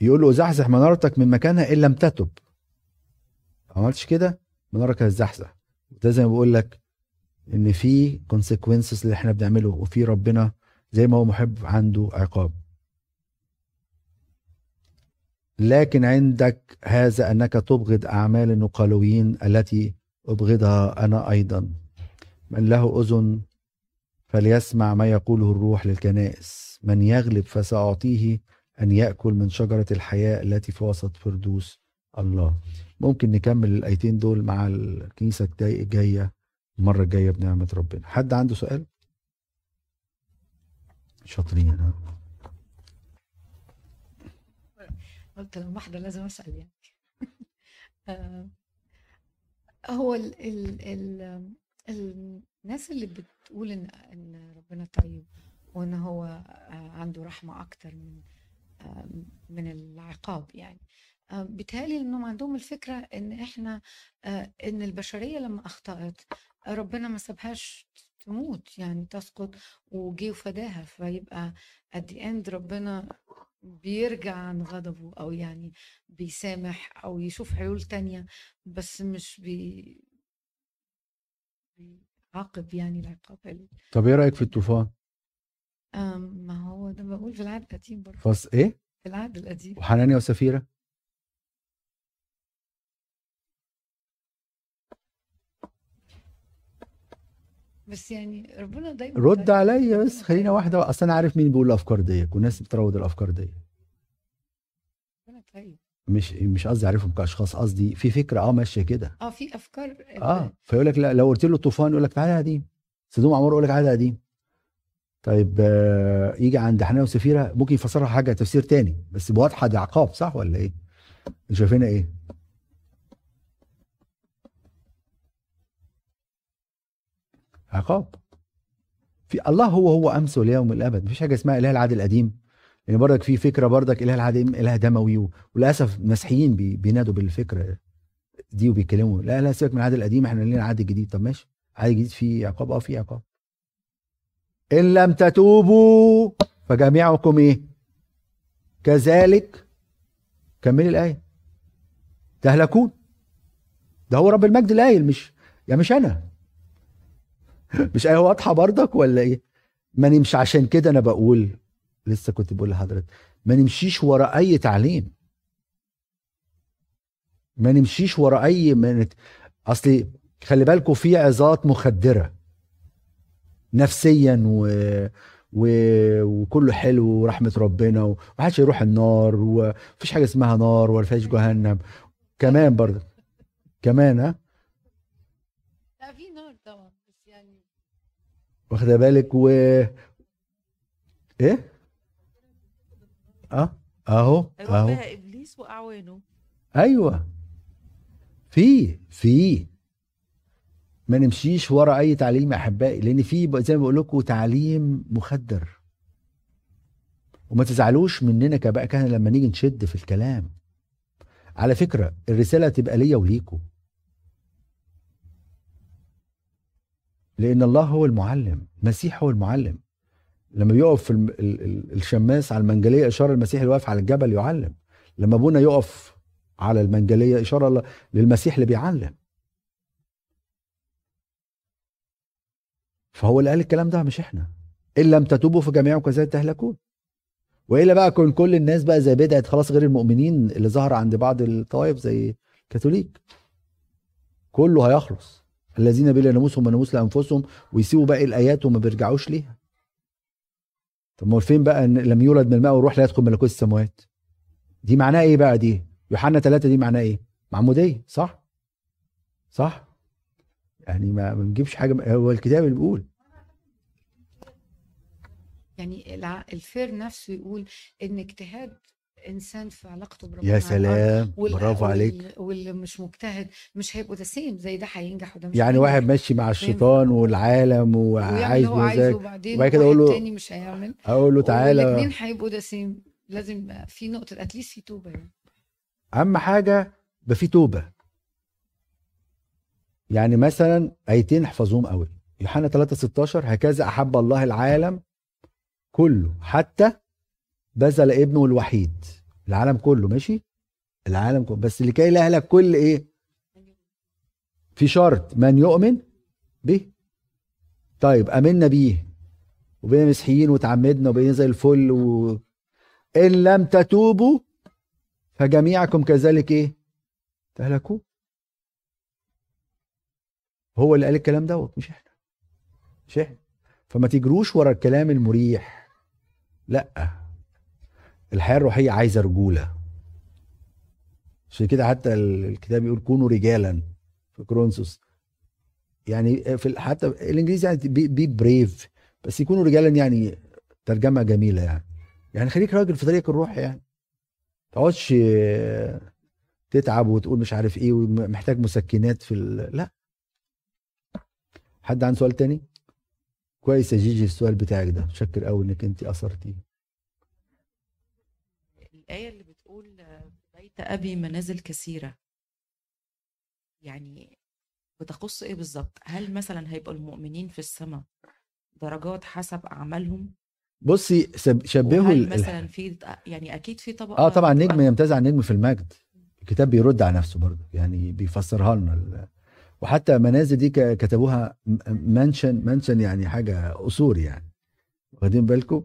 يقول له زحزح منارتك من مكانها إن لم تتب. عملتش كده؟ منارك هتزحزح. ده زي ما بقول لك إن في كونسيكونسز اللي إحنا بنعمله وفي ربنا زي ما هو محب عنده عقاب. لكن عندك هذا أنك تبغض أعمال النقالويين التي أبغضها أنا أيضا. من له أذن فليسمع ما يقوله الروح للكنائس. من يغلب فسأعطيه أن يأكل من شجرة الحياة التي في وسط فردوس الله. ممكن نكمل الآيتين دول مع الكنيسة الجاية المرة الجاية بنعمة ربنا. حد عنده سؤال؟ شاطرين ها. قلت لما واحدة لازم أسأل يعني. آه، هو ال ال ال الناس اللي بتقول إن إن ربنا طيب وإن هو آه، عنده رحمة أكتر من آه، من العقاب يعني. بيتهيألي إنهم عندهم الفكرة إن إحنا إن البشرية لما أخطأت ربنا ما سابهاش تموت يعني تسقط وجي وفداها. فيبقى at the end ربنا بيرجع عن غضبه أو يعني بيسامح أو يشوف حلول تانية بس مش بي بيعاقب يعني العقاب ال- طب إيه رأيك في الطوفان؟ ما هو ده بقول في العهد القديم برضه. فص إيه؟ في العهد القديم. وحنانيا وسفيرة؟ بس يعني ربنا دايما رد. عليا بس خلينا. واحدة أصل أنا عارف مين بيقول الأفكار دي والناس بتروض الأفكار دي ربنا طيب مش مش قصدي أعرفهم كأشخاص قصدي في فكرة آه ماشية كده آه في أفكار آه فيقول لك لا لو قلت له طوفان يقول لك تعالى قديم سدوم عمار يقول لك تعالى يا قديم طيب آه يجي عند حنانيا وسفيرة ممكن يفسرها حاجة تفسير تاني بس واضحة دي عقاب صح ولا إيه؟ شايفينها إيه؟ عقاب. في الله هو هو أمس واليوم الابد مفيش حاجة اسمها إله العهد القديم. يعني برضك في فكرة برضك إله العهد إله دموي وللأسف المسيحيين بي- بينادوا بالفكرة دي وبيتكلموا. لا لا سيبك من العهد القديم إحنا لينا عهد جديد. طب ماشي. عهد جديد فيه عقاب آه فيه عقاب. إن لم تتوبوا فجميعكم إيه؟ كذلك. كملي الآية. تهلكون. ده هو رب المجد القايل مش يا مش أنا. مش إيه واضحة برضك ولا إيه؟ ما نمشي عشان كده أنا بقول لسه كنت بقول لحضرتك ما نمشيش ورا أي تعليم. ما نمشيش ورا أي من اصلي خلي بالكم في عظات مخدرة. نفسيا و... و... وكله حلو ورحمة ربنا ومحدش يروح النار ومفيش حاجة اسمها نار ولا فيش جهنم. كمان برضه كمان ها لا في نار طبعا بس يعني واخدة بالك و إيه؟ آه أهو أهو. إبليس وأعوانه. أيوه. في في. ما نمشيش ورا أي تعليم يا أحبائي لأن في زي ما بقول لكم تعليم مخدر. وما تزعلوش مننا كبقى كان لما نيجي نشد في الكلام. على فكرة الرسالة تبقى ليا وليكم. لأن الله هو المعلم المسيح هو المعلم. لما بيقف في الشماس على المنجلية إشارة المسيح اللي واقف على الجبل يعلم. لما أبونا يقف على المنجلية إشارة للمسيح اللي بيعلم. فهو اللي قال الكلام ده مش إحنا. إن لم تتوبوا فجميعكم كذلك تهلكون. وإلا بقى كون كل الناس بقى زي بدعة خلاص غير المؤمنين اللي ظهر عند بعض الطوائف زي الكاثوليك كله هيخلص. الذين بلا ناموسهم وناموس لأنفسهم ويسيبوا باقي الآيات وما بيرجعوش ليها. طب ما فين بقى إن لم يولد من الماء والروح لا يدخل ملكوت السماوات؟ دي معناها إيه بقى دي؟ يوحنا ثلاثة دي معناها إيه؟ معموديه صح؟ صح؟ يعني ما بنجيبش حاجة هو الكتاب اللي بيقول. يعني ال fair نفسه يقول إن اجتهاد انسان في علاقته بربنا يا سلام برافو عليك. وال- واللي مش مجتهد مش هيبقوا the same زي ده هينجح وده مش يعني هينجح. واحد ماشي مع الشيطان والعالم وعايز مزاج وبعدين وبعد كده أقول له تاني مش هيعمل. أقول له تعالى. والاثنين هيبقوا the same لازم في نقطة at least في توبة يعني. أهم حاجة يبقى في توبة. يعني مثلا آيتين احفظوهم قوي يوحنا 3 16 هكذا أحب الله العالم كله حتى بذل ابنه الوحيد. العالم كله ماشي؟ العالم كله. بس لكي لا يهلك كل إيه؟ في شرط. من يؤمن به. طيب آمنا بيه وبقينا مسيحيين وتعمدنا وبقينا زي الفل و... إن لم تتوبوا فجميعكم كذلك إيه؟ تهلكوا. هو اللي قال الكلام دوت مش إحنا. مش إحنا. فما تجروش ورا الكلام المريح. لأ. الحياة الروحية عايزة رجولة. عشان كده حتى ال- الكتاب يقول كونوا رجالا في كورنثوس يعني في حتى الإنجليزي يعني be, be brave بس يكونوا رجالا يعني ترجمة جميلة يعني. يعني خليك راجل في طريقك الروح يعني. تقعدش تتعب وتقول مش عارف إيه ومحتاج مسكنات في ال... لا. حد عنده سؤال تاني؟ كويس يا جيجي السؤال بتاعك ده. متشكر قوي إنك انت اثرتيه الآية اللي بتقول بيت أبي منازل كثيرة يعني بتخص إيه بالظبط؟ هل مثلا هيبقى المؤمنين في السماء درجات حسب أعمالهم؟ بصي شبهوا ال- مثلا في يعني أكيد في طبقة آه طبعا نجم يمتاز عن نجم في المجد الكتاب بيرد على نفسه برضه يعني بيفسرها لنا وحتى منازل دي كتبوها منشن منشن يعني حاجة قصور يعني واخدين بالكم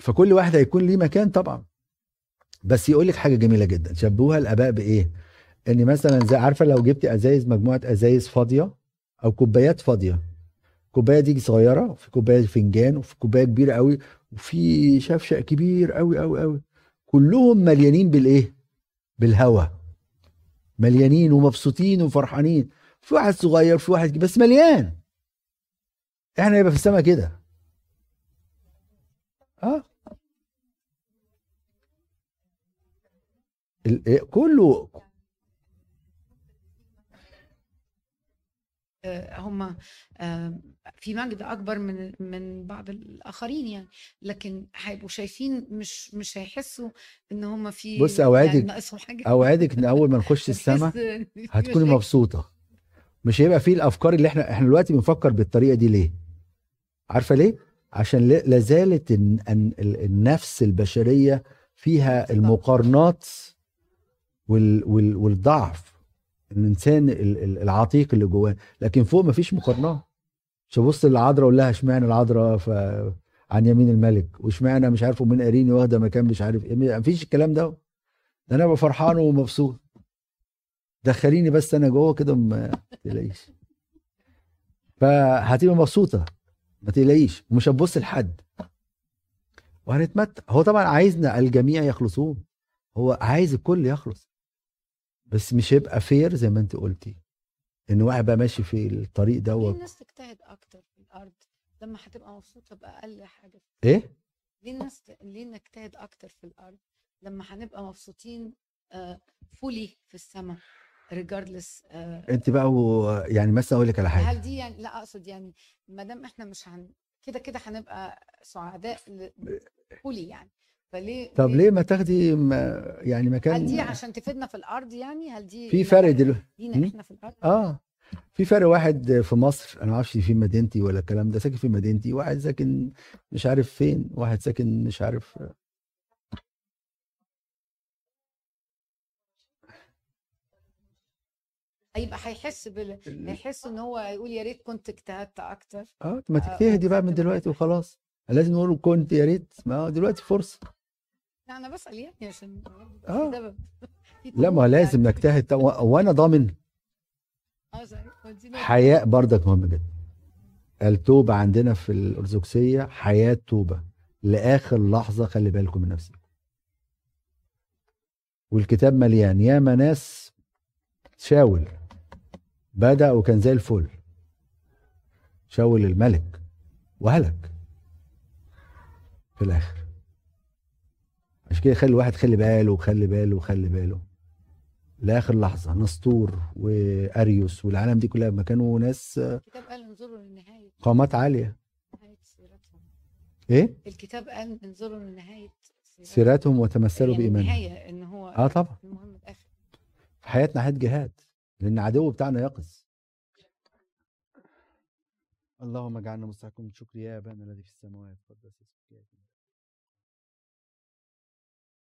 فكل واحد هيكون ليه مكان طبعا. بس يقول لك حاجة جميلة جدا. شبهوها الأباء بإيه؟ إن مثلا زي عارفة لو جبت أزايز مجموعة أزايز فاضية أو كوبايات فاضية. كوباية دي صغيرة وفي كوباية فنجان وفي كوباية كبيرة قوي وفي شفشق كبير قوي قوي قوي. كلهم مليانين بالإيه؟ بالهوا. مليانين ومبسوطين وفرحانين. في واحد صغير في واحد بس مليان. إحنا يبقى في السماء كده. آه. إيه، كله هم في مجد أكبر من من بعض الآخرين يعني. لكن هيبقوا شايفين مش مش هيحسوا إن هم في بص أوعدك يعني ناقصهم حاجة. أوعدك إن أول ما نخش في هتكوني. مبسوطة. مش هيبقى فيه الأفكار اللي إحنا إحنا دلوقتي بنفكر بالطريقة دي ليه؟ عارفة ليه؟ عشان لازالت الن- الن- ال- النفس البشرية فيها المقارنات وال وال والضعف. الإنسان ال- ال- العتيق اللي جواه. لكن فوق مفيش مقارنات مش هبص للعذراء أقول لها اشمعنى العذراء ف... عن يمين الملك؟ واشمعنى مش عارف ومين قاريني واخدة مكان مش عارف إيه؟ مفيش الكلام ده. ده أنا ابقى فرحان ومبسوط. دخليني بس أنا جوه كده ما تقلقيش. فهتبقى مبسوطة. ما تقلقيش ومش هتبص لحد. وهنتمتع. هو طبعا عايزنا الجميع يخلصون هو عايز الكل يخلص. بس مش هيبقى fair زي ما انت قلتي. إن واحد بقى ماشي في الطريق ليه دوت. الناس تجتهد أكتر في الأرض؟ لما هتبقى مبسوطة بأقل حاجة إيه؟ ليه الناس ليه نجتهد أكتر في الأرض؟ لما هنبقى مبسوطين fully في السماء. regardless انت بقى و... يعني مثلا أقول لك على حاجة. هل دي يعني لأ أقصد يعني ما دام إحنا مش هن كده كده هنبقى سعداء فولي يعني. فليه طب ليه ما تاخدي م... يعني مكان هل دي عشان تفيدنا في الأرض يعني؟ هل دي في فرق دلوقتي لينا مم؟ إحنا في الأرض؟ آه. في فرق واحد في مصر أنا ما أعرفش في مدينتي ولا الكلام ده ساكن في مدينتي واحد ساكن مش عارف فين واحد ساكن مش عارف هيبقى هيحس بال هيحس إن هو يقول يا ريت كنت اجتهدت أكتر. آه ما آه، تجتهدي بقى من دلوقتي. وخلاص. لازم نقول كنت يا ريت. ما دلوقتي فرصة. لا أنا بسأل يعني عشان. في لا ما لازم يعني. نجتهد. و- وأنا ضامن. آه حياء بردك مهم جدا. التوبة عندنا في الأرثوذكسية حياة توبة. لآخر لحظة خلي بالكم من نفسكم والكتاب مليان. ياما ناس شاول. بدأ وكان زي الفل. شاول الملك وهلك. في الآخر. عشان كده خلي الواحد خلي باله وخلي باله وخلي باله. لآخر لحظة نسطور وأريوس والعالم دي كلها ما كانوا ناس الكتاب قال انظروا لنهايه قامات عالية. نهاية سيرتهم. إيه؟ الكتاب قال انظروا لنهاية سيرتهم. وتمثلوا يعني بايمان النهاية إن هو آه طبعا. المهم الآخر. في حياتنا حياه جهاد. لأن عدو بتاعنا يقظ. اللهم اجعلنا مستحقين شكر يا أبانا الذي في السماوات قدس اسمك ياتي